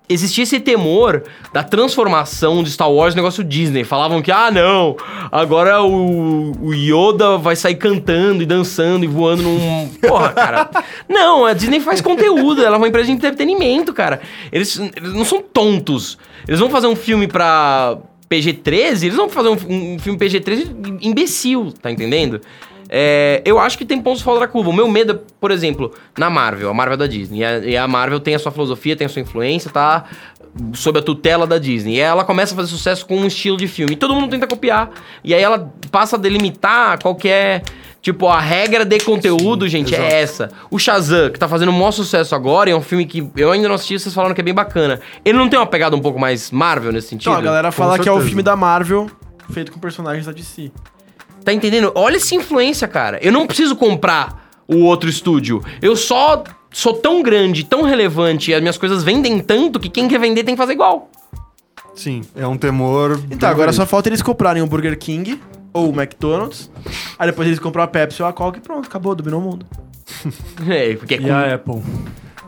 Existia esse temor da transformação de Star Wars no negócio Disney. Falavam que, ah, não, agora o, o Yoda vai sair cantando e dançando e voando num. Porra, cara. Não, a Disney faz conteúdo, ela é uma empresa de entretenimento, cara. Eles, eles não são tontos. Eles vão fazer um filme pra PG-13, eles vão fazer um, um filme PG-13 imbecil, tá entendendo? É, eu acho que tem pontos fora da curva. O meu medo, é, por exemplo, na Marvel, a Marvel é da Disney. E a, e a Marvel tem a sua filosofia, tem a sua influência, tá sob a tutela da Disney. E ela começa a fazer sucesso com um estilo de filme. E todo mundo tenta copiar. E aí ela passa a delimitar qual que é. Tipo, a regra de conteúdo, gente, é essa. O Shazam, que tá fazendo o maior sucesso agora, é um filme que eu ainda não assisti, vocês falaram que é bem bacana. Ele não tem uma pegada um pouco mais Marvel nesse sentido? Então, a galera fala que é o filme da Marvel feito com personagens da DC. Tá entendendo? Olha essa influência, cara. Eu não preciso comprar o outro estúdio. Eu só sou tão grande, tão relevante, e as minhas coisas vendem tanto que quem quer vender tem que fazer igual. Sim, é um temor. Então, agora só falta eles comprarem o Burger King ou o McDonald's. Aí depois eles compram a Pepsi ou a Coca e pronto, acabou, dominou o mundo. É, porque é E com- a Apple?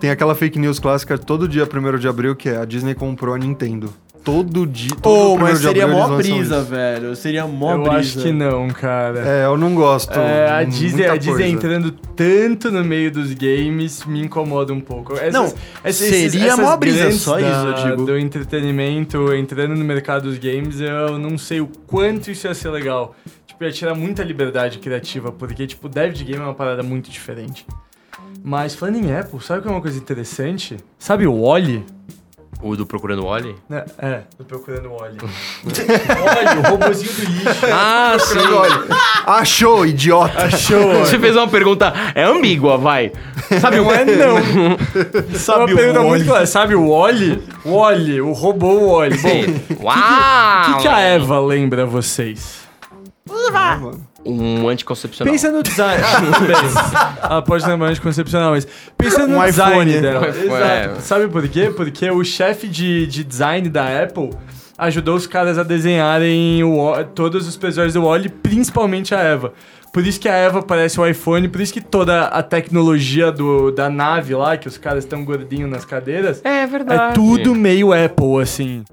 Tem aquela fake news clássica todo dia 1 de abril que é a Disney comprou a Nintendo. Todo dia. Todo 1º mas seria mó brisa, isso. velho. Seria mó eu brisa. acho que não, cara. É, eu não gosto. É, a Muita Disney, a Disney coisa. entrando tanto no meio dos games me incomoda um pouco. Essas- Não, seria mó brisa, só isso, eu digo. Do entretenimento entrando no mercado dos games, eu não sei o quanto isso ia ser legal. Tipo, ia tirar muita liberdade criativa, porque, tipo, dev de game é uma parada muito diferente. Mas falando em Apple, sabe o que é uma coisa interessante? Sabe o Wally? O do Procurando Wally? Né? É, tô procurando o Wally. Wally, o robozinho do lixo. Ah, sim. Olha, achou, idiota. Achou? Você fez uma pergunta, é ambígua, vai. Sabe Não o é não. Sabe uma o pergunta Wall-E? muito clara. Sabe o Wally? Wally, o robô Wally. Bom, o Uau! que, que a Eva lembra a vocês? Um anticoncepcional. Pensa no design. Ah, tudo bem. Ela pode lembrar anticoncepcional, mas pensa no Um design iPhone. dela. Um iPhone, Exato. é. Sabe por quê? Porque o chefe de, de design da Apple ajudou os caras a desenharem o, todos os personagens do Wally, principalmente a Eva. Por isso que a Eva parece o iPhone, por isso que toda a tecnologia do, da nave lá, que os caras estão gordinhos nas cadeiras, É verdade. é tudo meio Apple, assim.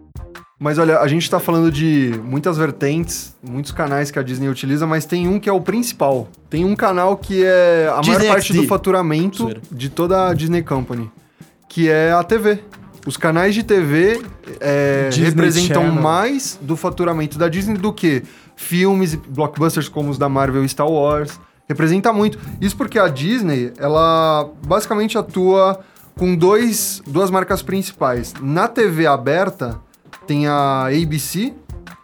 Mas olha, a gente tá falando de muitas vertentes, muitos canais que a Disney utiliza, mas tem um que é o principal. Tem um canal que é a Disney maior parte XD. do faturamento de toda a Disney Company, que é a TV. Os canais de TV é, representam Channel. mais do faturamento da Disney do que filmes e blockbusters como os da Marvel e Star Wars. Representa muito. Isso porque a Disney, ela basicamente atua com dois, duas marcas principais. Na TV aberta, tem a ABC,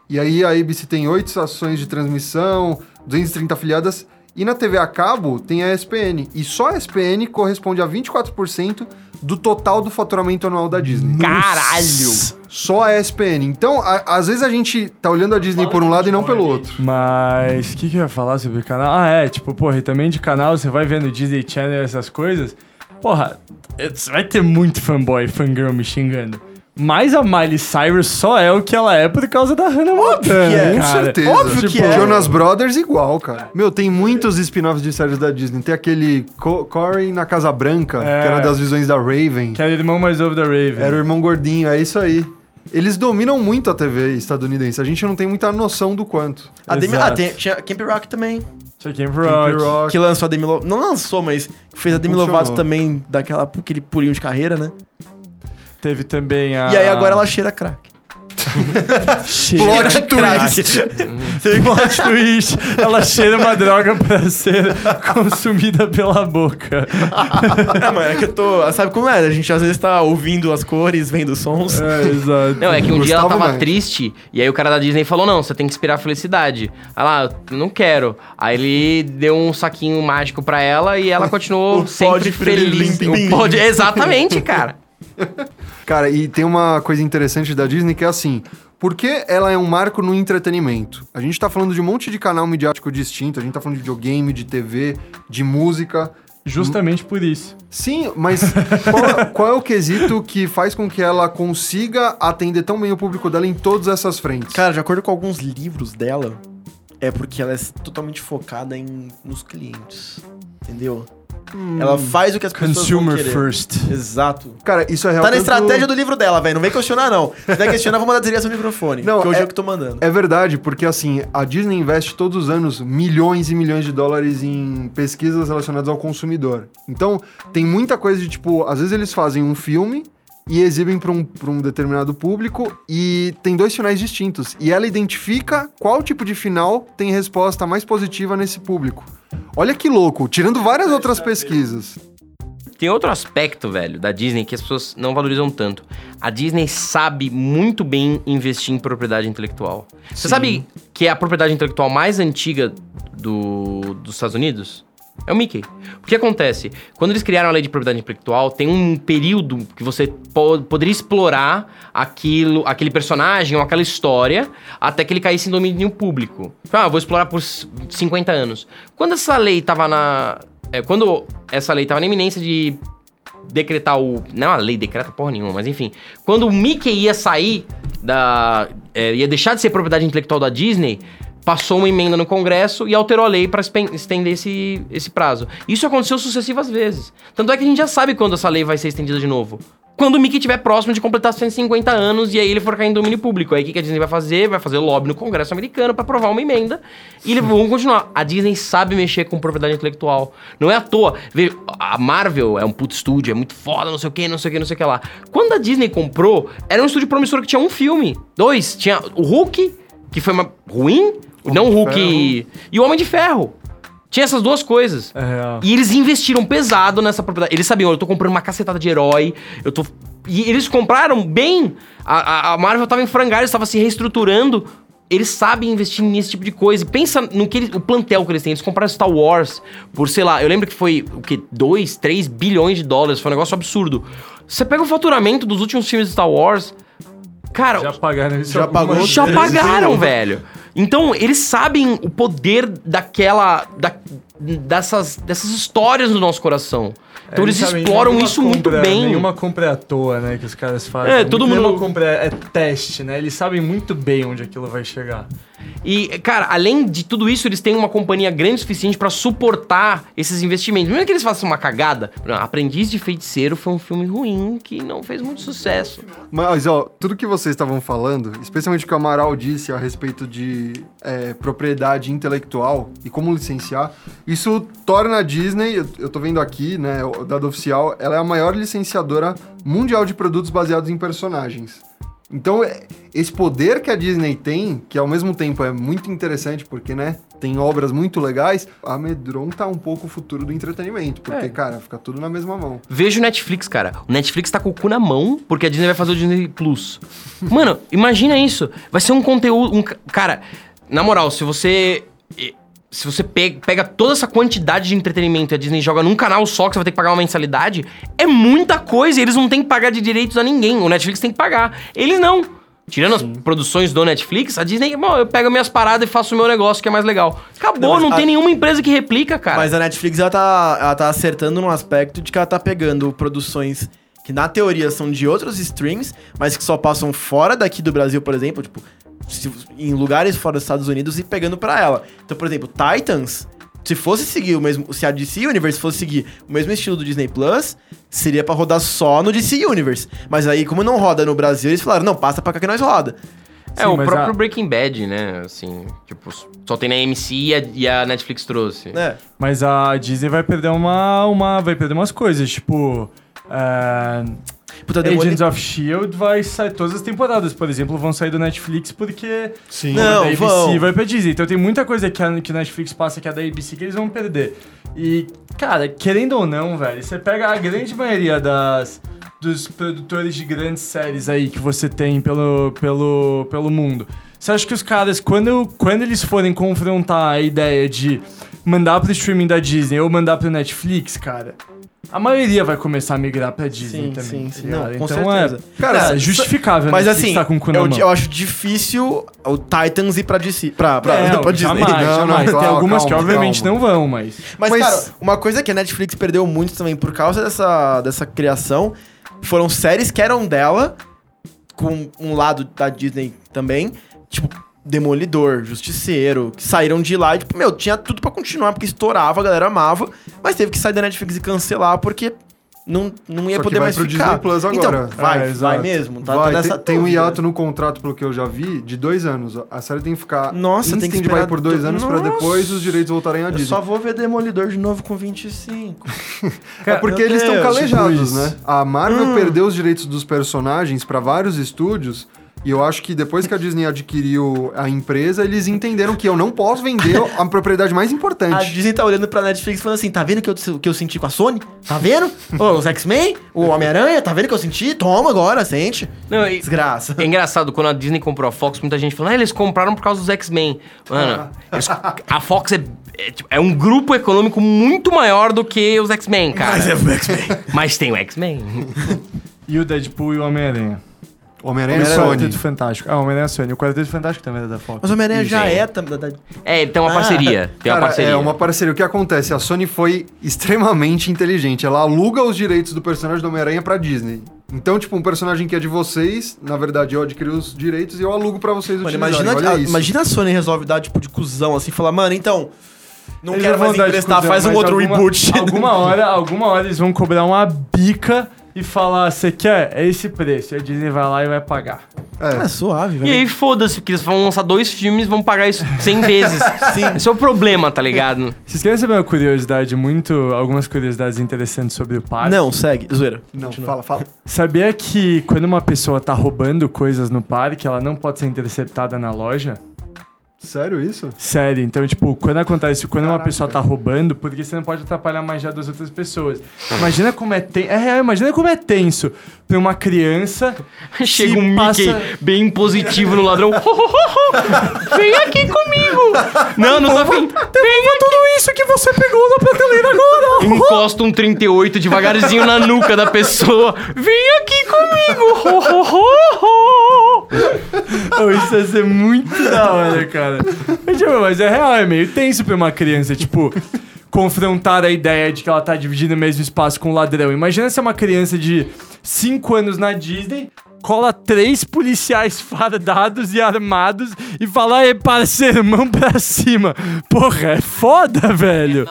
e aí a ABC tem oito estações de transmissão, 230 afiliadas, e na TV a cabo tem a ESPN. E só a ESPN corresponde a 24% do total do faturamento anual da Disney. Caralho! Só a ESPN. Então, a- às vezes a gente tá olhando a Disney por um lado e não pelo outro. Mas o que, que eu ia falar sobre o canal? Ah, é, tipo, porra, e também de canal, você vai vendo Disney Channel essas coisas. Porra, é, você vai ter muito fanboy, fangirl me xingando. Mas a Miley Cyrus só é o que ela é por causa da Hannah Montana. é. Com certeza. Óbvio que é. Jonas Brothers igual, cara. Meu, tem muitos spin-offs de séries da Disney. Tem aquele Co Corey na Casa Branca, É. que era das visões da Raven. Que era o irmão mais novo da Raven. Era o irmão gordinho, é isso aí. Eles dominam muito a TV estadunidense. A gente não tem muita noção do quanto. A Demi, ah, tem, tinha Camp Rock também. Isso aqui é Camp Rock. Rock. Que lançou a Demi Lovato. Não lançou, mas fez a Demi Funcionou. Lovato também, daquela aquele pulinho de carreira, né? Teve também a... E aí agora ela cheira crack. cheira Plot twist. Plot twist. Ela cheira uma droga pra ser consumida pela boca. é, mano, é que eu tô. Sabe como é? A gente às vezes tá ouvindo as cores, vendo os sons. É, exato. Não, é que um dia ela tava mais. triste, e aí o cara da Disney falou: não, você tem que inspirar a felicidade. Aí lá, eu não quero. Aí ele deu um saquinho mágico pra ela e ela continuou O sempre pod feliz. Pirilim O pod- Exatamente, cara. Cara, e tem uma coisa interessante da Disney que é assim. Por que ela é um marco no entretenimento? A gente tá falando de um monte de canal midiático distinto, a gente tá falando de videogame, de TV, de música. Justamente por isso. Sim, mas qual, qual é o quesito que faz com que ela consiga atender tão bem o público dela em todas essas frentes? Cara, de acordo com alguns livros dela, é porque ela é totalmente focada em, nos clientes. Entendeu? Ela faz o que as pessoas Consumer vão querer. first. Exato. Cara, isso é real. Tá na tanto- estratégia do livro dela, velho. Não vem questionar, não. Se vai questionar, vou mandar desligar seu microfone. Não, que hoje é- eu que tô mandando. É verdade, porque assim, a Disney investe todos os anos milhões e milhões de dólares em pesquisas relacionadas ao consumidor. Então, tem muita coisa de tipo, às vezes eles fazem um filme e exibem para um, pra um determinado público e tem dois finais distintos. E ela identifica qual tipo de final tem resposta mais positiva nesse público. Olha que louco, tirando várias outras pesquisas. Tem outro aspecto, velho, da Disney que as pessoas não valorizam tanto. A Disney sabe muito bem investir em propriedade intelectual. Você sabe que é a propriedade intelectual mais antiga do, dos Estados Unidos? É o Mickey. O que acontece? Quando eles criaram a lei de propriedade intelectual, tem um período que você po- poderia explorar aquilo, aquele personagem ou aquela história até que ele caísse em domínio público. Ah, vou explorar por s- 50 anos. Quando essa lei tava na. é, quando essa lei tava na iminência de decretar o. Não é uma lei, decreta porra nenhuma, mas enfim. Quando o Mickey ia sair da. é, ia deixar de ser propriedade intelectual da Disney, passou uma emenda no Congresso e alterou a lei para estender esse, esse prazo. Isso aconteceu sucessivas vezes. Tanto é que a gente já sabe quando essa lei vai ser estendida de novo. Quando o Mickey estiver próximo de completar 150 anos e aí ele for cair em domínio público. Aí o que a Disney vai fazer? Vai fazer lobby no Congresso americano para aprovar uma emenda e eles vão continuar. A Disney sabe mexer com propriedade intelectual. Não é à toa. Vê, a Marvel é um puto estúdio, é muito foda, não sei o que, não sei o que, não sei o que lá. Quando a Disney comprou, era um estúdio promissor que tinha um filme. Dois. Tinha o Hulk, que foi uma ruim. não o de Hulk. E o Homem de Ferro. Tinha essas duas coisas. É real. E eles investiram pesado nessa propriedade. Eles sabiam, eu tô comprando uma cacetada de herói, eu tô. E eles compraram bem. A, a- Marvel tava em frangalhos, tava se reestruturando. Eles sabem investir nesse tipo de coisa. E pensa no que eles- o plantel que eles têm. Eles compraram Star Wars por, sei lá, eu lembro que foi o que? 2, 3 bilhões de dólares. Foi um negócio absurdo. Você pega o faturamento dos últimos filmes de Star Wars. Cara, Já pagaram isso. Já pagou? já pagaram, velho. Então, eles sabem o poder daquela. Da, dessas, dessas histórias no nosso coração. Então, eles, sabem, exploram isso muito compra- bem. Nenhuma compra é à toa, né, que os caras fazem. É, todo Nenhuma mundo- compra é, é teste, né? Eles sabem muito bem onde aquilo vai chegar. E, cara, além de tudo isso, eles têm uma companhia grande o suficiente pra suportar esses investimentos. Mesmo que eles façam uma cagada. Não, Aprendiz de Feiticeiro foi um filme ruim que não fez muito sucesso. Mas, ó, tudo que vocês estavam falando, especialmente o que o Amaral disse a respeito de é, propriedade intelectual e como licenciar, isso torna a Disney, eu, eu tô vendo aqui, né, o dado oficial, ela é a maior licenciadora mundial de produtos baseados em personagens. Então, é- esse poder que a Disney tem, que ao mesmo tempo é muito interessante, porque, né, tem obras muito legais, amedronta um pouco o futuro do entretenimento, porque, cara, fica tudo na mesma mão. Veja o Netflix, cara. O Netflix tá com o cu na mão porque a Disney vai fazer o Disney Plus. Mano, imagina isso. Vai ser um conteúdo. Um, ca- cara, na moral, se você. Se você pe- pega toda essa quantidade de entretenimento e a Disney joga num canal só que você vai ter que pagar uma mensalidade, é muita coisa e eles não têm que pagar de direitos a ninguém. O Netflix tem que pagar. Eles não. Tirando as produções do Netflix, a Disney, bom, eu pego minhas paradas e faço o meu negócio que é mais legal. Acabou, Não, não, mas tem a- nenhuma empresa que replica, cara. Mas a Netflix, ela tá, ela tá acertando num aspecto de que ela tá pegando produções que, na teoria, são de outros streams, mas que só passam fora daqui do Brasil, por exemplo, tipo, em lugares fora dos Estados Unidos e pegando pra ela. Então, por exemplo, Titans, se fosse seguir o mesmo, se a DC Universe fosse seguir o mesmo estilo do Disney Plus, seria pra rodar só no DC Universe. Mas aí, como não roda no Brasil, eles falaram, não, passa pra cá que nós roda. É, Sim, o próprio a- Breaking Bad, né? Assim, tipo, só tem na MC e a, e a Netflix trouxe. É. Mas a Disney vai perder uma. uma vai perder umas coisas, tipo. é, Puta, Demoli- Agents of Shield vai sair todas as temporadas, por exemplo, vão sair do Netflix porque Sim. Não, da ABC vão. vai pra Disney. Então tem muita coisa que a, que a Netflix passa que é da ABC que eles vão perder. E, cara, querendo ou não, velho, você pega a grande maioria das dos produtores de grandes séries aí que você tem pelo, pelo, pelo mundo. Você acha que os caras, quando, quando eles forem confrontar a ideia de mandar pro streaming da Disney ou mandar pro Netflix, cara, a maioria vai começar a migrar pra Disney Sim, também. sim, tá sim. Não, com então certeza. é, Cara, é justificável Mas a Netflix assim, tá com o cu na eu, mão. eu acho difícil o Titans ir pra DC. Pra, pra, É, pra Disney. jamais, Não, não, jamais. Tem calma, algumas que calma, obviamente calma. não vão, mas... Mas, Mas- cara, uma coisa que a Netflix perdeu muito também por causa dessa, dessa criação foram séries que eram dela, com um lado da Disney também, tipo. Demolidor, Justiceiro, que saíram de lá e, tipo, meu, tinha tudo pra continuar, porque estourava, a galera amava, mas teve que sair da Netflix e cancelar, porque não, não ia Só que poder vai mais pro ficar. Disney Plus agora. Então, vai, É, vai mesmo. Tá, Vai, nessa tem, tem um hiato no contrato, pelo que eu já vi, de dois anos. A série tem que ficar Nossa, em tem que esperar por dois do- anos pra Nossa. depois os direitos voltarem à Eu Disney. só vou ver Demolidor de novo com 25. É porque eles estão calejados, tipo né? A Marvel Hum. perdeu os direitos dos personagens pra vários estúdios E eu acho que depois que a Disney adquiriu a empresa, eles entenderam que eu não posso vender a propriedade mais A importante. Disney tá olhando pra Netflix falando assim: tá vendo o que eu, que eu senti com a Sony? Tá vendo? Ô, os X-Men? O Homem-Aranha? Tá vendo o que eu senti? Toma agora, sente. Não, e- Desgraça. É engraçado, quando a Disney comprou a Fox, muita gente falou, ah, eles compraram por causa dos X-Men. Mano, eles- a Fox é, é, tipo, é um grupo econômico muito maior do que os X-Men, cara. Mas é o X-Men. Mas tem o X-Men. E o Deadpool e o Homem-Aranha. Homem-Aranha e O Sony. Quarteto Fantástico. Ah, Homem-Aranha e Sony. O Quarteto Fantástico também é da Fox. Mas o Homem-Aranha já é. tam- da- É, tem uma Ah, parceria. Tem uma Cara, parceria. é uma parceria. O que acontece? A Sony foi extremamente inteligente. Ela aluga os direitos do personagem do Homem-Aranha pra Disney. Então, tipo, um personagem que é de vocês, na verdade, eu adquiri os direitos e eu alugo pra vocês Mano, utilizarem. imagina, a, imagina a Sony resolve dar tipo de cuzão assim, falar, mano, então. Não Eles quero mais emprestar, cuzão, faz um outro alguma- reboot. Alguma hora, alguma hora eles vão cobrar uma bica e falar, você quer? É esse preço. E a Disney vai lá e vai pagar. É suave, E velho. aí, foda-se, porque eles vão lançar dois filmes vão pagar isso 100 vezes. Sim. Esse é o problema, tá ligado? Vocês querem saber uma curiosidade muito... Algumas curiosidades interessantes sobre o parque? Não, segue, zoeira. Não, Continua. fala, fala. Sabia que quando uma pessoa tá roubando coisas no parque, ela não pode ser interceptada na loja? Sério isso? Sério, então, tipo, quando acontece, quando uma pessoa tá roubando, porque você não pode atrapalhar a magia das outras pessoas. Imagina como é tenso. É real, imagina como é tenso pra uma criança. Chega um Mickey passa- bem positivo no ladrão. Vem aqui comigo! Não, não tá vindo. Vem aqui. Tudo isso que você pegou na prateleira agora! Encosta um 38 devagarzinho na nuca da pessoa. Vem aqui comigo! Oh, isso ia ser muito da hora, cara. Mas, tipo, mas é real, é meio tenso pra uma criança, tipo, confrontar a ideia de que ela tá dividindo o mesmo espaço com um ladrão. Imagina se é uma criança de 5 anos na Disney. Cola três policiais fardados e armados e fala, ei, parceiro, mão pra cima. Porra, é foda, velho.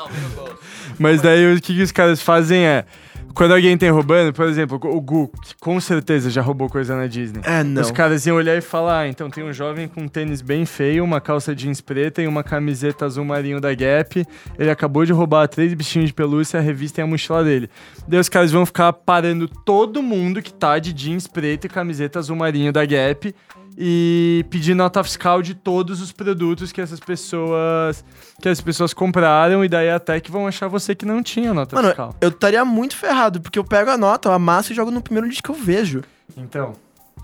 Mas daí o que, que os caras fazem é. Quando alguém tem roubando, por exemplo, o Gu, que com certeza já roubou coisa na Disney. É, não. Os caras iam olhar e falar: ah, então tem um jovem com um tênis bem feio, uma calça jeans preta e uma camiseta azul marinho da Gap. Ele acabou de roubar três bichinhos de pelúcia, a revista e a mochila dele. Daí os caras vão ficar parando todo mundo que tá de jeans preto e camiseta azul marinho da Gap e pedir nota fiscal de todos os produtos que essas pessoas que as pessoas compraram e daí até que vão achar você que não tinha nota Mano, fiscal. eu estaria muito ferrado, porque eu pego a nota, eu amasso e jogo no primeiro disco que eu vejo. Então,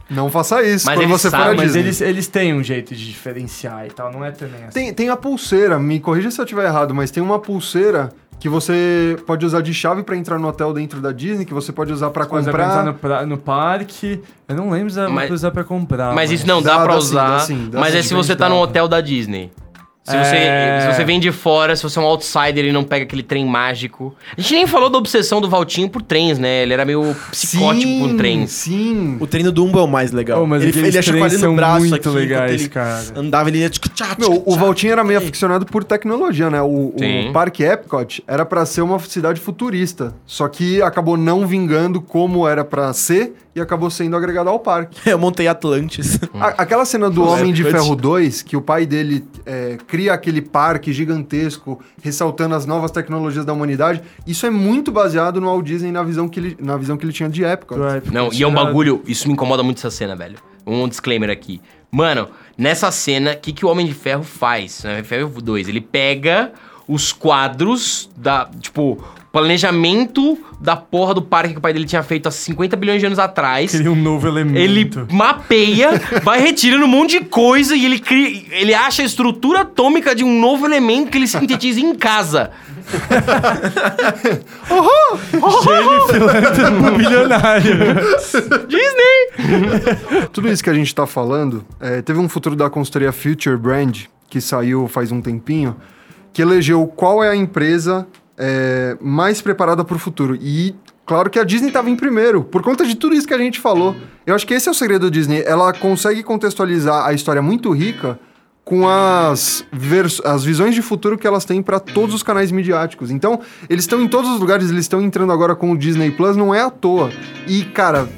Não faça isso Mas quando eles você for a mas eles, eles têm um jeito de diferenciar e tal, não é também assim. Tem, tem a pulseira, me corrija se eu estiver errado, mas tem uma pulseira que você pode usar de chave pra entrar no hotel dentro da Disney, que você pode usar pra Mas pra comprar. entrar no, pra- no parque. Eu não lembro se dá Mas- pra usar pra comprar. Mas isso não dá, Dá, pra dá sim, usar. dá sim, dá mas sim, é se você tá no dá. hotel da Disney. Se, É. você, se você vem de fora, se você é um outsider e não pega aquele trem mágico. A gente nem falou da obsessão do Valtinho por trens, né? Ele era meio psicótico com trens. Sim. O treino do Umbo é o mais legal. Oh, mas ele, ele ia trens chacoalhando são o braço muito aqui, legais, ele cara. Andava, ele ia... tchic, tchac, Meu, tchic, o. Valtinho era meio aficionado por tecnologia, né? O, o Sim. Parque Epcot era pra ser uma cidade futurista, só que acabou não vingando como era pra ser e acabou sendo agregado ao parque. Eu montei Atlantis. A- aquela cena do Pô, Homem de. Ferro 2, que o pai dele é, cria aquele parque gigantesco, ressaltando as novas tecnologias da humanidade, isso é muito baseado no Walt Disney na visão que ele, na visão que ele tinha de Epcot. Não, e é um bagulho. Isso me incomoda muito essa cena, velho. Um disclaimer aqui. Mano, nessa cena, o que, que o Homem de Ferro faz? No Homem de Ferro 2, ele pega os quadros da. Tipo, planejamento da porra do parque que o pai dele tinha feito há 50 bilhões de anos atrás. Cria um novo elemento. Ele mapeia, vai retirando um monte de coisa e ele cria, ele acha a estrutura atômica de um novo elemento que ele sintetiza em casa. Gênio filântropo milionário. Tudo isso que a gente tá falando, é, teve um futuro da consultoria Future Brand, que saiu faz um tempinho, que elegeu qual é a empresa é, mais preparada para o futuro. E claro que a Disney estava em primeiro, por conta de tudo isso que a gente falou. Eu acho que esse é o segredo da Disney. Ela consegue contextualizar a história muito rica com as, as visões de futuro que elas têm para todos os canais midiáticos. Então, eles estão em todos os lugares, eles estão entrando agora com o Disney Plus, não é à toa. E, cara,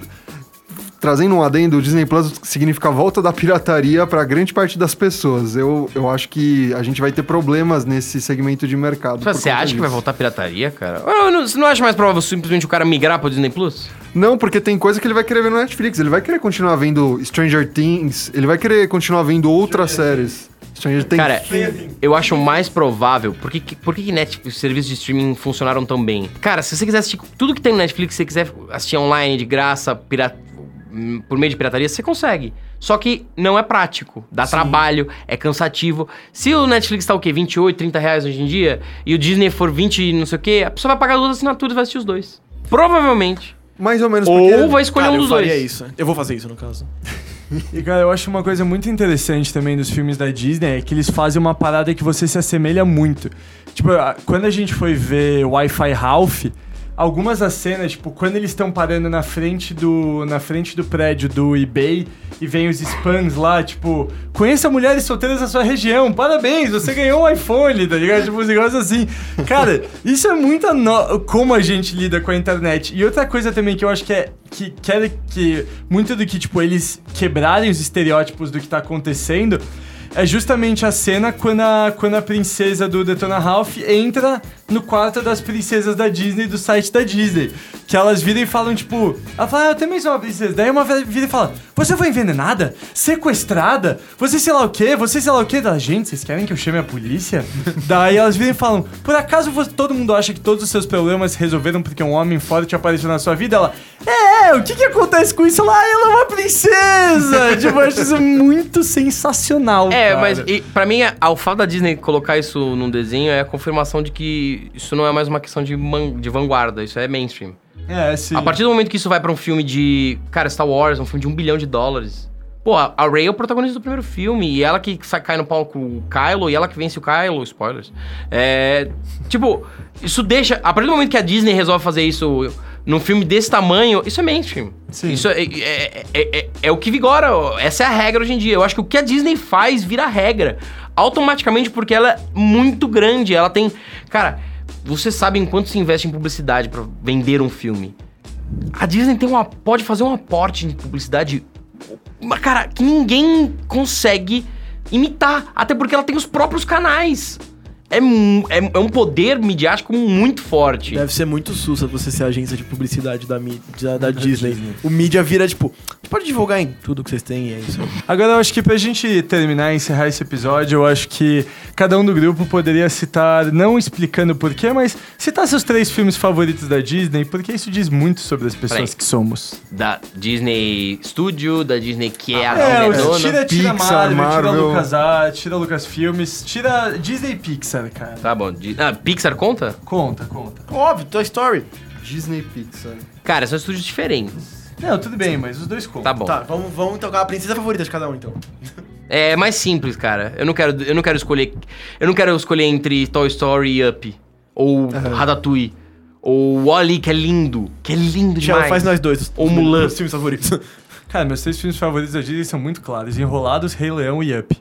trazendo um adendo, o Disney Plus significa a volta da pirataria para grande parte das pessoas. Eu, eu acho que a gente vai ter problemas nesse segmento de mercado. Você acha que vai disso. voltar a pirataria, cara? Ou não- Você não acha mais provável simplesmente o cara migrar pro Disney Plus? Não, porque tem coisa que ele vai querer ver no Netflix. Ele vai querer continuar vendo Stranger Things, ele vai querer continuar vendo outras séries. Stranger Things. Cara, eu acho mais provável. Por que, por que Netflix, os serviços de streaming funcionaram tão bem? Cara, se você quiser assistir tudo que tem no Netflix, se você quiser assistir online de graça, pira- hum, por meio de pirataria, você consegue. Só que não é prático, dá trabalho, é cansativo. Se o Netflix tá o quê? 28, 30 reais hoje em dia, e o Disney for 20 e não sei o quê, a pessoa vai pagar duas assinaturas e vai assistir os dois. Provavelmente. Mais ou menos porque... Ou vai escolher Cara, um eu dos dois. isso. Eu vou fazer isso, no caso. E, cara, eu acho uma coisa muito interessante também dos filmes da Disney é que eles fazem uma parada que você se assemelha muito. Tipo, quando a gente foi ver Wi-Fi Ralph, algumas das cenas, tipo, quando eles estão parando na frente do na frente do prédio do eBay e vem os spams lá, tipo, conheça mulheres solteiras da sua região, parabéns, você ganhou um iPhone, tá ligado? Tipo, uns negócios assim. Cara, isso é muito a no- como a gente lida com a internet. E outra coisa também que eu acho que é que quer que muito do que, tipo, eles quebrarem os estereótipos do que tá acontecendo é justamente a cena quando a, quando a princesa do Detona Ralph entra no quarto das princesas da Disney, do site da Disney. Que elas viram e falam, tipo... Ela fala, ah, eu também sou uma princesa. Daí uma vira e fala, você foi envenenada? Sequestrada? Você sei lá o quê? Você sei lá o quê? Da gente, vocês querem que eu chame a polícia? Daí elas viram e falam, por acaso você- todo mundo acha que todos os seus problemas se resolveram porque um homem forte apareceu na sua vida? Ela, é, o que que acontece com isso lá? Ela é uma princesa! tipo, eu acho isso muito sensacional, É, cara. mas e, pra mim, a- o fato da Disney colocar isso num desenho é a confirmação de que isso não é mais uma questão de, man- de vanguarda, isso é mainstream. É, sim. A partir do momento que isso vai pra um filme de. Cara, Star Wars, um filme de um bilhão de dólares. Pô, a a Rey é o protagonista do primeiro filme, e ela que sa- cai no pau com o Kylo, e ela que vence o Kylo, spoilers. É. Tipo, isso deixa. A partir do momento que a Disney resolve fazer isso num filme desse tamanho, isso é mainstream. Sim. Isso é, é, é- é- é o que vigora. Essa é a regra hoje em dia. Eu acho que o que a Disney faz vira regra. Automaticamente, porque ela é muito grande. Ela tem. Cara, você sabe em quanto se investe em publicidade pra vender um filme? A Disney tem uma, pode fazer um aporte em publicidade, cara, que ninguém consegue imitar. Até porque ela tem os próprios canais. É, é, é um poder midiático muito forte. Deve ser muito sussa você ser agência de publicidade da, da, da Disney. O mídia vira, tipo, pode divulgar em tudo que vocês têm e é isso. Agora, eu acho que pra gente terminar e encerrar esse episódio, eu acho que cada um do grupo poderia citar, não explicando porquê, mas citar seus três filmes favoritos da Disney, porque isso diz muito sobre as pessoas que somos. Da Disney Studio, da Disney que é a É, dona. tira, tira Pixar, Marvel, tira Marvel. LucasArts, tira Lucas Filmes, tira Disney e Pixar, cara. Tá bom. Di- Ah, Pixar conta? Conta, conta. Óbvio, Toy Story. Disney Pixar. Cara, são estúdios diferentes. Não, tudo bem, mas os dois contam. Tá bom. Tá, vamos, vamos tocar a princesa favorita de cada um, então. É mais simples, cara. Eu não quero, eu não quero escolher. Eu não quero escolher entre Toy Story e Up. Ou Ratatouille. Ou Wally, que é lindo. Que é lindo demais. faz nós dois. Ou Mulan. Os filmes favoritos. Cara, meus três filmes favoritos da Disney são muito claros: Enrolados, Rei Leão e Up.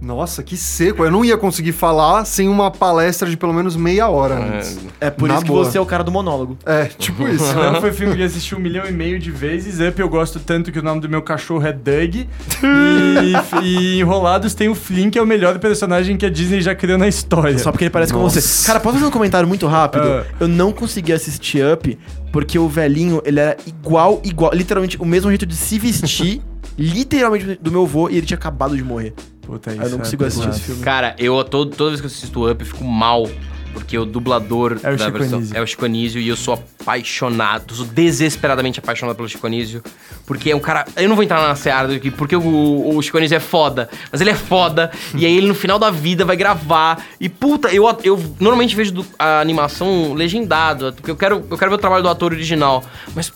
Nossa, que seco. Eu não ia conseguir falar sem uma palestra de pelo menos meia hora antes. É por Na isso que boa. você é o cara do monólogo. É, tipo isso. Leão foi filme que eu assisti um milhão e meio de vezes. Up eu gosto tanto que o nome do meu cachorro é Doug. E, e Enrolados tem o Flynn, que é o melhor personagem que a Disney já criou na história. Só porque ele parece com Nossa. você. Cara, posso fazer um comentário muito rápido? Ah. Eu não consegui assistir Up porque o velhinho, ele era igual, igual, literalmente o mesmo jeito de se vestir, literalmente do meu avô, e ele tinha acabado de morrer. Puta, Aí eu não é consigo assistir pesado. esse filme. Cara, eu todo, toda vez que eu assisto Up, eu fico mal. Porque o dublador É o da Chico versão Anísio. é o Chico Anísio e eu sou apaixonado, sou desesperadamente apaixonado pelo Chico Anísio. Porque é um cara. Eu não vou entrar na seara do que porque o, o Chico Anísio é foda, mas ele é foda. e aí ele no final da vida vai gravar. E puta, eu, eu normalmente vejo a animação legendada, porque eu quero, eu quero ver o trabalho do ator original. Mas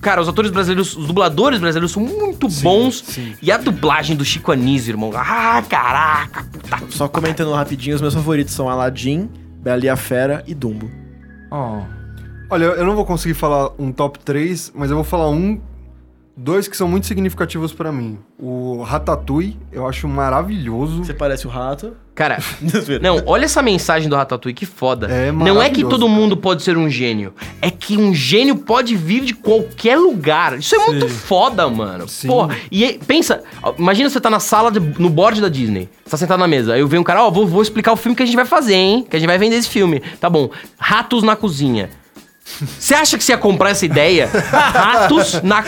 Cara, os atores brasileiros, os dubladores brasileiros são muito bons. E a dublagem do Chico Anísio, irmão. Ah, caraca, puta. Só comentando rapidinho, os meus favoritos são Aladdin, Bela e a Fera e Dumbo. Oh. Olha, eu não vou conseguir falar um top 3, mas eu vou falar um, dois que são muito significativos pra mim. O Ratatouille, eu acho maravilhoso. Você parece o rato. Cara, não, olha essa mensagem do Ratatouille, que foda. É não é que todo cara. mundo pode ser um gênio. É que um gênio pode vir de qualquer lugar. Isso é muito Sim. foda, mano. Sim. Porra, e pensa, imagina você tá na sala, de- no board da Disney. Você tá sentado na mesa. Aí vem um cara, ó, vou, vou explicar o filme que a gente vai fazer, hein? Que a gente vai vender esse filme. Tá bom. Ratos na cozinha. Você acha que você ia comprar essa ideia? Ratos na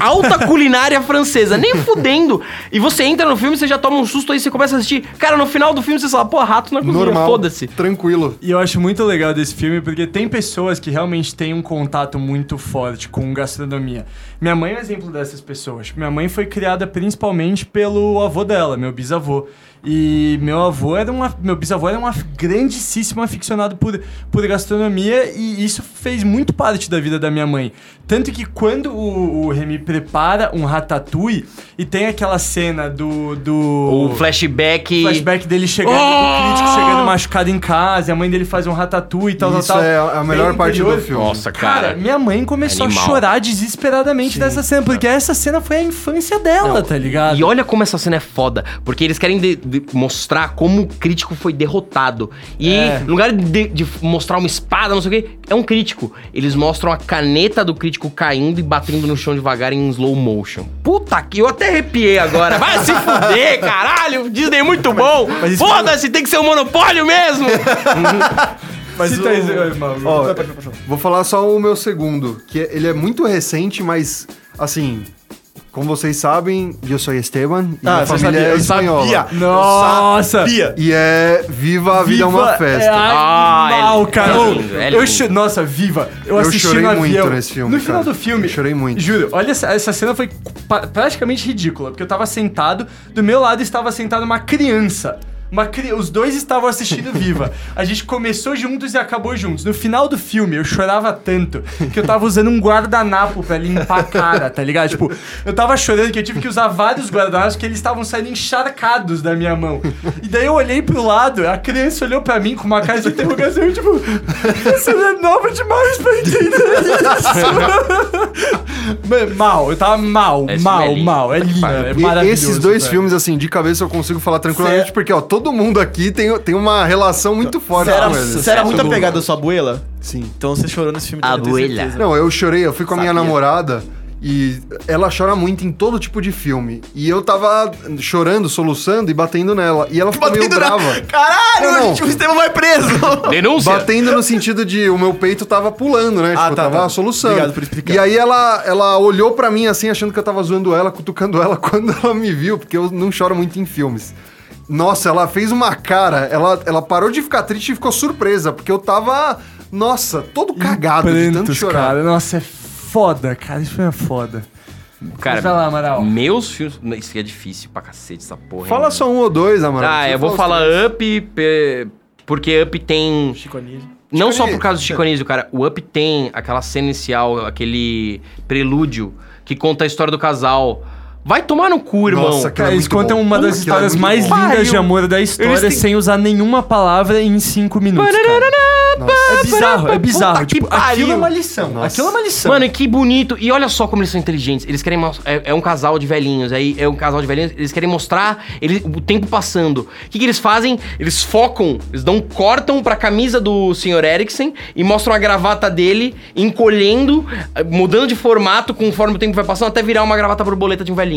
alta culinária francesa, nem fudendo. E você entra no filme, você já toma um susto aí, você começa a assistir. Cara, no final do filme você fala, pô, rato na cozinha, foda-se. Tranquilo. E eu acho muito legal desse filme porque tem pessoas que realmente têm um contato muito forte com gastronomia. Minha mãe é um exemplo dessas pessoas. Minha mãe foi criada principalmente pelo avô dela, meu bisavô. E meu avô era um, meu bisavô era um grandíssimo aficionado por, por gastronomia e isso fez muito parte da vida da minha mãe. Tanto que quando o, o Remy prepara um ratatouille e tem aquela cena do do O flashback. flashback dele chegando, do crítico chegando machucado em casa, e a mãe dele faz um ratatouille e tal, Isso tal, tal. é a melhor parte do interior. filme. Nossa, Cara, cara. minha mãe começou Animal. a chorar desesperadamente dessa cena, porque essa cena foi a infância dela, tá ligado? E olha como essa cena é foda, porque eles querem de- de mostrar como o crítico foi derrotado. E É. no lugar de, de mostrar uma espada, não sei o quê, é um crítico. Eles mostram a caneta do crítico caindo e batendo no chão devagar em slow motion. Puta que eu até arrepiei agora. Vai se fuder, caralho. Disney é muito bom. Foda-se, tem que ser um monopólio mesmo. Mas Cita o- aí. Ó. Vou falar só o meu segundo, que é- ele é muito recente, mas assim, como vocês sabem, eu sou Esteban e Ah, minha família sabia, é eu espanhola. sabia. Nossa! Sabia. E é Viva a Vida é uma Viva Festa. É Ah, animal, é cara. é eu lindo. cho- Nossa, Viva. Eu, Eu assisti chorei no muito avião. nesse filme, No final cara. do filme. Eu chorei muito. Juro, olha, essa, essa cena foi praticamente ridícula, porque eu tava sentado, do meu lado estava sentada uma criança. Uma cri... Os dois estavam assistindo Viva. A gente começou juntos e acabou juntos. No final do filme, eu chorava tanto que eu tava usando um guardanapo pra limpar a cara, tá ligado? Tipo, eu tava chorando que eu tive que usar vários guardanapos porque eles estavam saindo encharcados da minha mão. E daí eu olhei pro lado, a criança olhou pra mim com uma cara de interrogação e tipo, essa é nova demais pra entender isso. Mano, mal, eu tava mal, Esse mal, filme é lindo. mal. É lindo, é E maravilhoso. esses dois velho. filmes, assim, de cabeça eu consigo falar tranquilamente, Cê- porque, ó, todo mundo aqui tem, tem uma relação muito forte Você era, com eles. você era muito apegado à sua abuela? Sim. Então você chorou nesse filme também, Abuela. Não, eu chorei, eu fui com a minha Sabia. namorada e ela chora muito em todo tipo de filme. E eu tava chorando, soluçando e batendo nela. E ela ficou meio Batendo na- brava. Caralho, Não, não. gente, o Estevam vai preso! Denúncia. Batendo no sentido de o meu peito tava pulando, né? Ah, tipo, tá, eu tava tá. soluçando. Obrigado por explicar. E aí ela, ela olhou pra mim assim, achando que eu tava zoando ela, cutucando ela quando ela me viu, porque eu não choro muito em filmes. Nossa, ela fez uma cara, ela, ela parou de ficar triste e ficou surpresa, porque eu tava, nossa, todo cagado de tanto chorar. cara. Nossa, é foda, cara. Isso foi foda. Cara, Vai lá, Amaral. meus filmes. Isso aqui é difícil pra cacete, essa porra. hein, Fala mano? só um ou dois, Amaral. Ah, eu vou falar três. Up, porque Up tem. Chico Anísio. Não Chico só por causa do Chico Anísio, cara. O Up tem aquela cena inicial, aquele prelúdio que conta a história do casal. Vai tomar no cu, irmão. Nossa, Cara, é eles contam bom. uma das é histórias muito mais bom. lindas de amor da história Eles têm- sem usar nenhuma palavra em cinco minutos. cara. É bizarro, é bizarro. Tipo, aquilo é uma lição. Nossa. Aquilo é uma lição. Mano, e que bonito. E olha só como eles são inteligentes. Eles querem mostrar. É, é um casal de velhinhos. Aí é um casal de velhinhos. Eles querem mostrar ele, o tempo passando. O que, que eles fazem? Eles focam, eles dão cortam pra camisa do Sr. Eriksen e mostram a gravata dele encolhendo, eh, mudando de formato conforme o tempo vai passando, até virar uma gravata borboleta de um velhinho.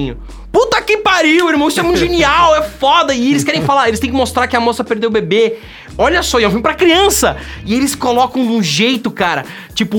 Puta que pariu, irmão. Isso é muito genial, é foda. E eles querem falar, eles têm que mostrar que a moça perdeu o bebê. Olha só, e é um filme pra criança. E eles colocam de um jeito, cara. Tipo,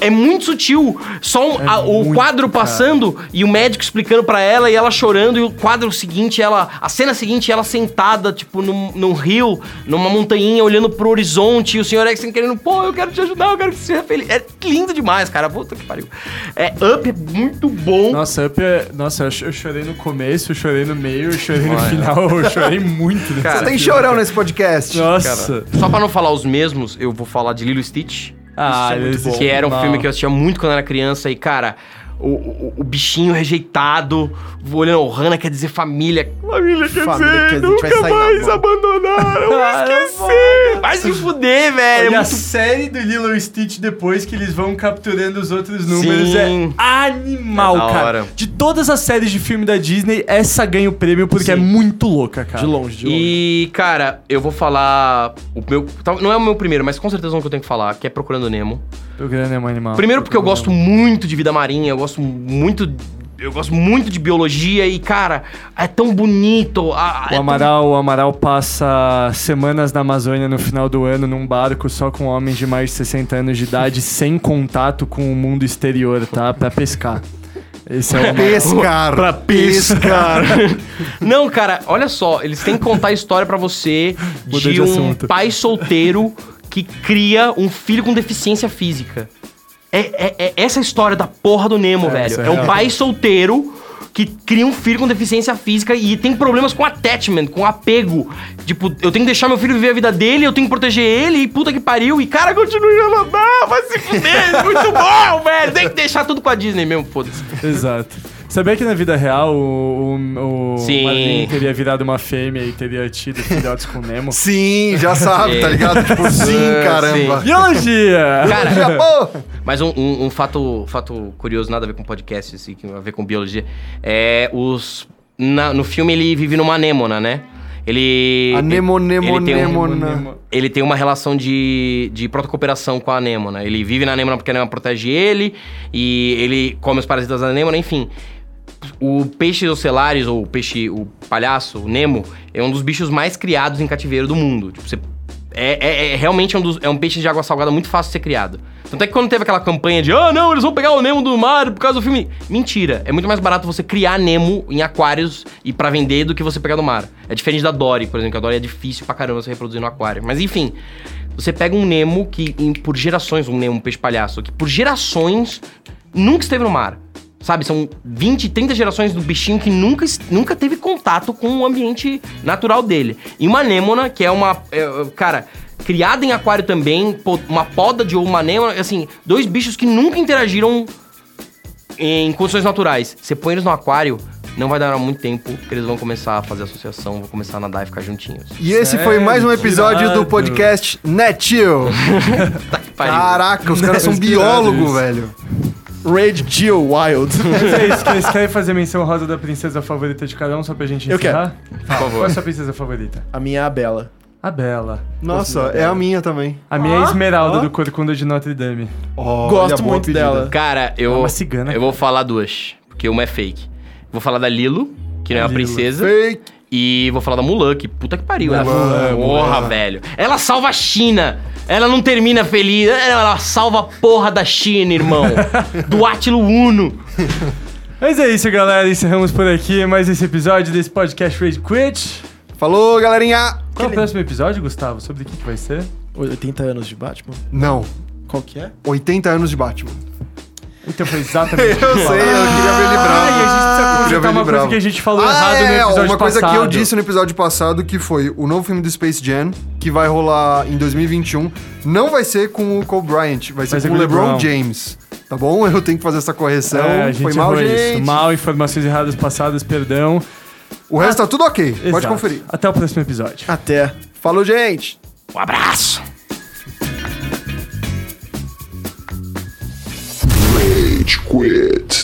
é muito sutil. Só um- a- o quadro cara. passando e o médico explicando pra ela e ela chorando. E o quadro seguinte, ela. A cena seguinte, ela sentada, tipo, num, num rio, numa montanha, olhando pro horizonte. E o senhor Exen querendo, pô, eu quero te ajudar, eu quero que você seja feliz. É lindo demais, cara. Puta que pariu. É, Up é muito bom. Nossa, Up é... Nossa, eu ch- eu chorei no começo, eu chorei no meio, eu chorei no final, eu chorei muito Cara, Você tem chorão cara. nesse podcast. Nossa. Só pra não falar os mesmos, eu vou falar de Lilo Stitch. Ah, é muito esse bom. Que era um filme que eu assistia muito quando era criança e, cara, o, o, o bichinho rejeitado, olhando o Hannah quer dizer família. Família quer Família dizer, quer dizer, a nunca mais mão. abandonaram, Ah, é esquecer. Vai se fuder, velho. E é a muito série do Lilo e Stitch, depois que eles vão capturando os outros números, Sim. é animal, É cara. hora. De todas as séries de filme da Disney, essa ganha o prêmio porque Sim. é muito louca, cara. De longe, de longe. E, cara, eu vou falar. O meu. Não é o meu primeiro, mas com certeza um que eu tenho que falar, que é Procurando Nemo. O grande é um animal. Primeiro porque eu gosto muito de vida marinha, eu gosto muito eu gosto muito de biologia e, cara, é tão bonito. a- O é Amaral, o Amaral passa semanas na Amazônia no final do ano num barco só com homens de mais de 60 anos de idade, sem contato com o mundo exterior, tá? Pra pescar. Esse é o Amaral. Pescar. Pra pescar. Não, cara, olha só, eles têm que contar a história pra você de de um pai solteiro que cria um filho com deficiência física. É, é- é essa história da porra do Nemo, É, velho. é É um pai solteiro que cria um filho com deficiência física e tem problemas com attachment, com apego. Tipo, eu tenho que deixar meu filho viver a vida dele, eu tenho que proteger ele, e puta que pariu. E cara, continua jogando, vai se fuder, é muito bom, velho. Tem que deixar tudo com a Disney mesmo, foda-se. Exato. Sabia que na vida real o, o, o Sim. Marlin teria virado uma fêmea e teria tido filhotes com Nemo? Sim, já sabe, tá ligado? Tipo, sim, caramba. Biologia! Cara, Já, pô! Mas um, um- um fato, fato curioso, nada a ver com podcast, assim, que a ver com biologia. É os. na- no filme ele vive numa anêmona, né? Ele. Anemo, nemo, ele tem um- nemona. Ele tem uma relação de, de protocooperação com a anêmona. Ele vive na anêmona porque a anêmona protege ele, e ele come os parasitas da anêmona, enfim. O peixe ocelares, ou peixe, o palhaço, o Nemo, é um dos bichos mais criados em cativeiro do mundo. Tipo, você é, é- é realmente um, dos, é um peixe de água salgada muito fácil de ser criado. Tanto é que quando teve aquela campanha de ah, não, eles vão pegar o Nemo do mar por causa do filme. Mentira. É muito mais barato você criar Nemo em aquários e pra vender do que você pegar do mar. É diferente da Dory, por exemplo, que a Dory é difícil pra caramba você reproduzir no aquário. Mas enfim, você pega um Nemo que, em- por gerações, um Nemo, um peixe palhaço, que por gerações nunca esteve no mar. Sabe, são 20, 30 gerações do bichinho que nunca, nunca teve contato com o ambiente natural dele. E uma anêmona, que é uma. é, é, cara, criada em aquário também, uma poda de uma anêmona, assim, dois bichos que nunca interagiram em condições naturais. Você põe eles no aquário, não vai dar muito tempo que eles vão começar a fazer associação, vão começar a nadar e ficar juntinhos. E esse foi mais um episódio Irado. do podcast Netil. Tá. Caraca, os caras são biólogos, isso. velho. Rage Jill Wild. Mas é isso, que vocês querem fazer menção rosa da princesa favorita de cada um, só pra gente Eu encerrar? Por Qual é favor. a sua princesa favorita? A minha é a Bela. A Bela. Nossa, é a minha também. A minha é a Esmeralda do Corcunda de Notre Dame. Olha, Gosto boa muito pedida. dela. Cara, eu. É uma cigana, Eu vou falar duas, porque uma é fake. Vou falar da Lilo, que não é uma Lilo. princesa. Fake. E vou falar da Mulan, que puta que pariu. Ela, Mulan, porra, Mulan. velho. Ela salva a China. Ela não termina feliz. Ela ela salva a porra da China, irmão. Do Átilo Uno. Mas é isso, galera. Encerramos por aqui mais esse episódio desse podcast Rage Quit. Falou, galerinha. Qual é o próximo episódio, Gustavo? Sobre o que, que vai ser? 80 anos de Batman? Não, Qual que é? 80 anos de Batman. Então foi exatamente Eu sei, eu queria ver ele bravo. Ah, e a gente precisa Eu queria ver consertar uma coisa que a gente falou Ah, errado no é, episódio uma coisa passado. que eu disse no episódio passado que foi o novo filme do Space Jam, que vai rolar em 2021, não vai ser com o Kobe Bryant, vai ser Vai ser com o com o LeBron LeBron. James. Tá bom? Eu tenho que fazer essa correção. É, a gente foi mal, gente. Isso. Mal, informações erradas passadas, perdão. O resto tá tudo ok. Pode Exato. conferir. Até o próximo episódio. Até. Falou, gente! Um abraço. Quit.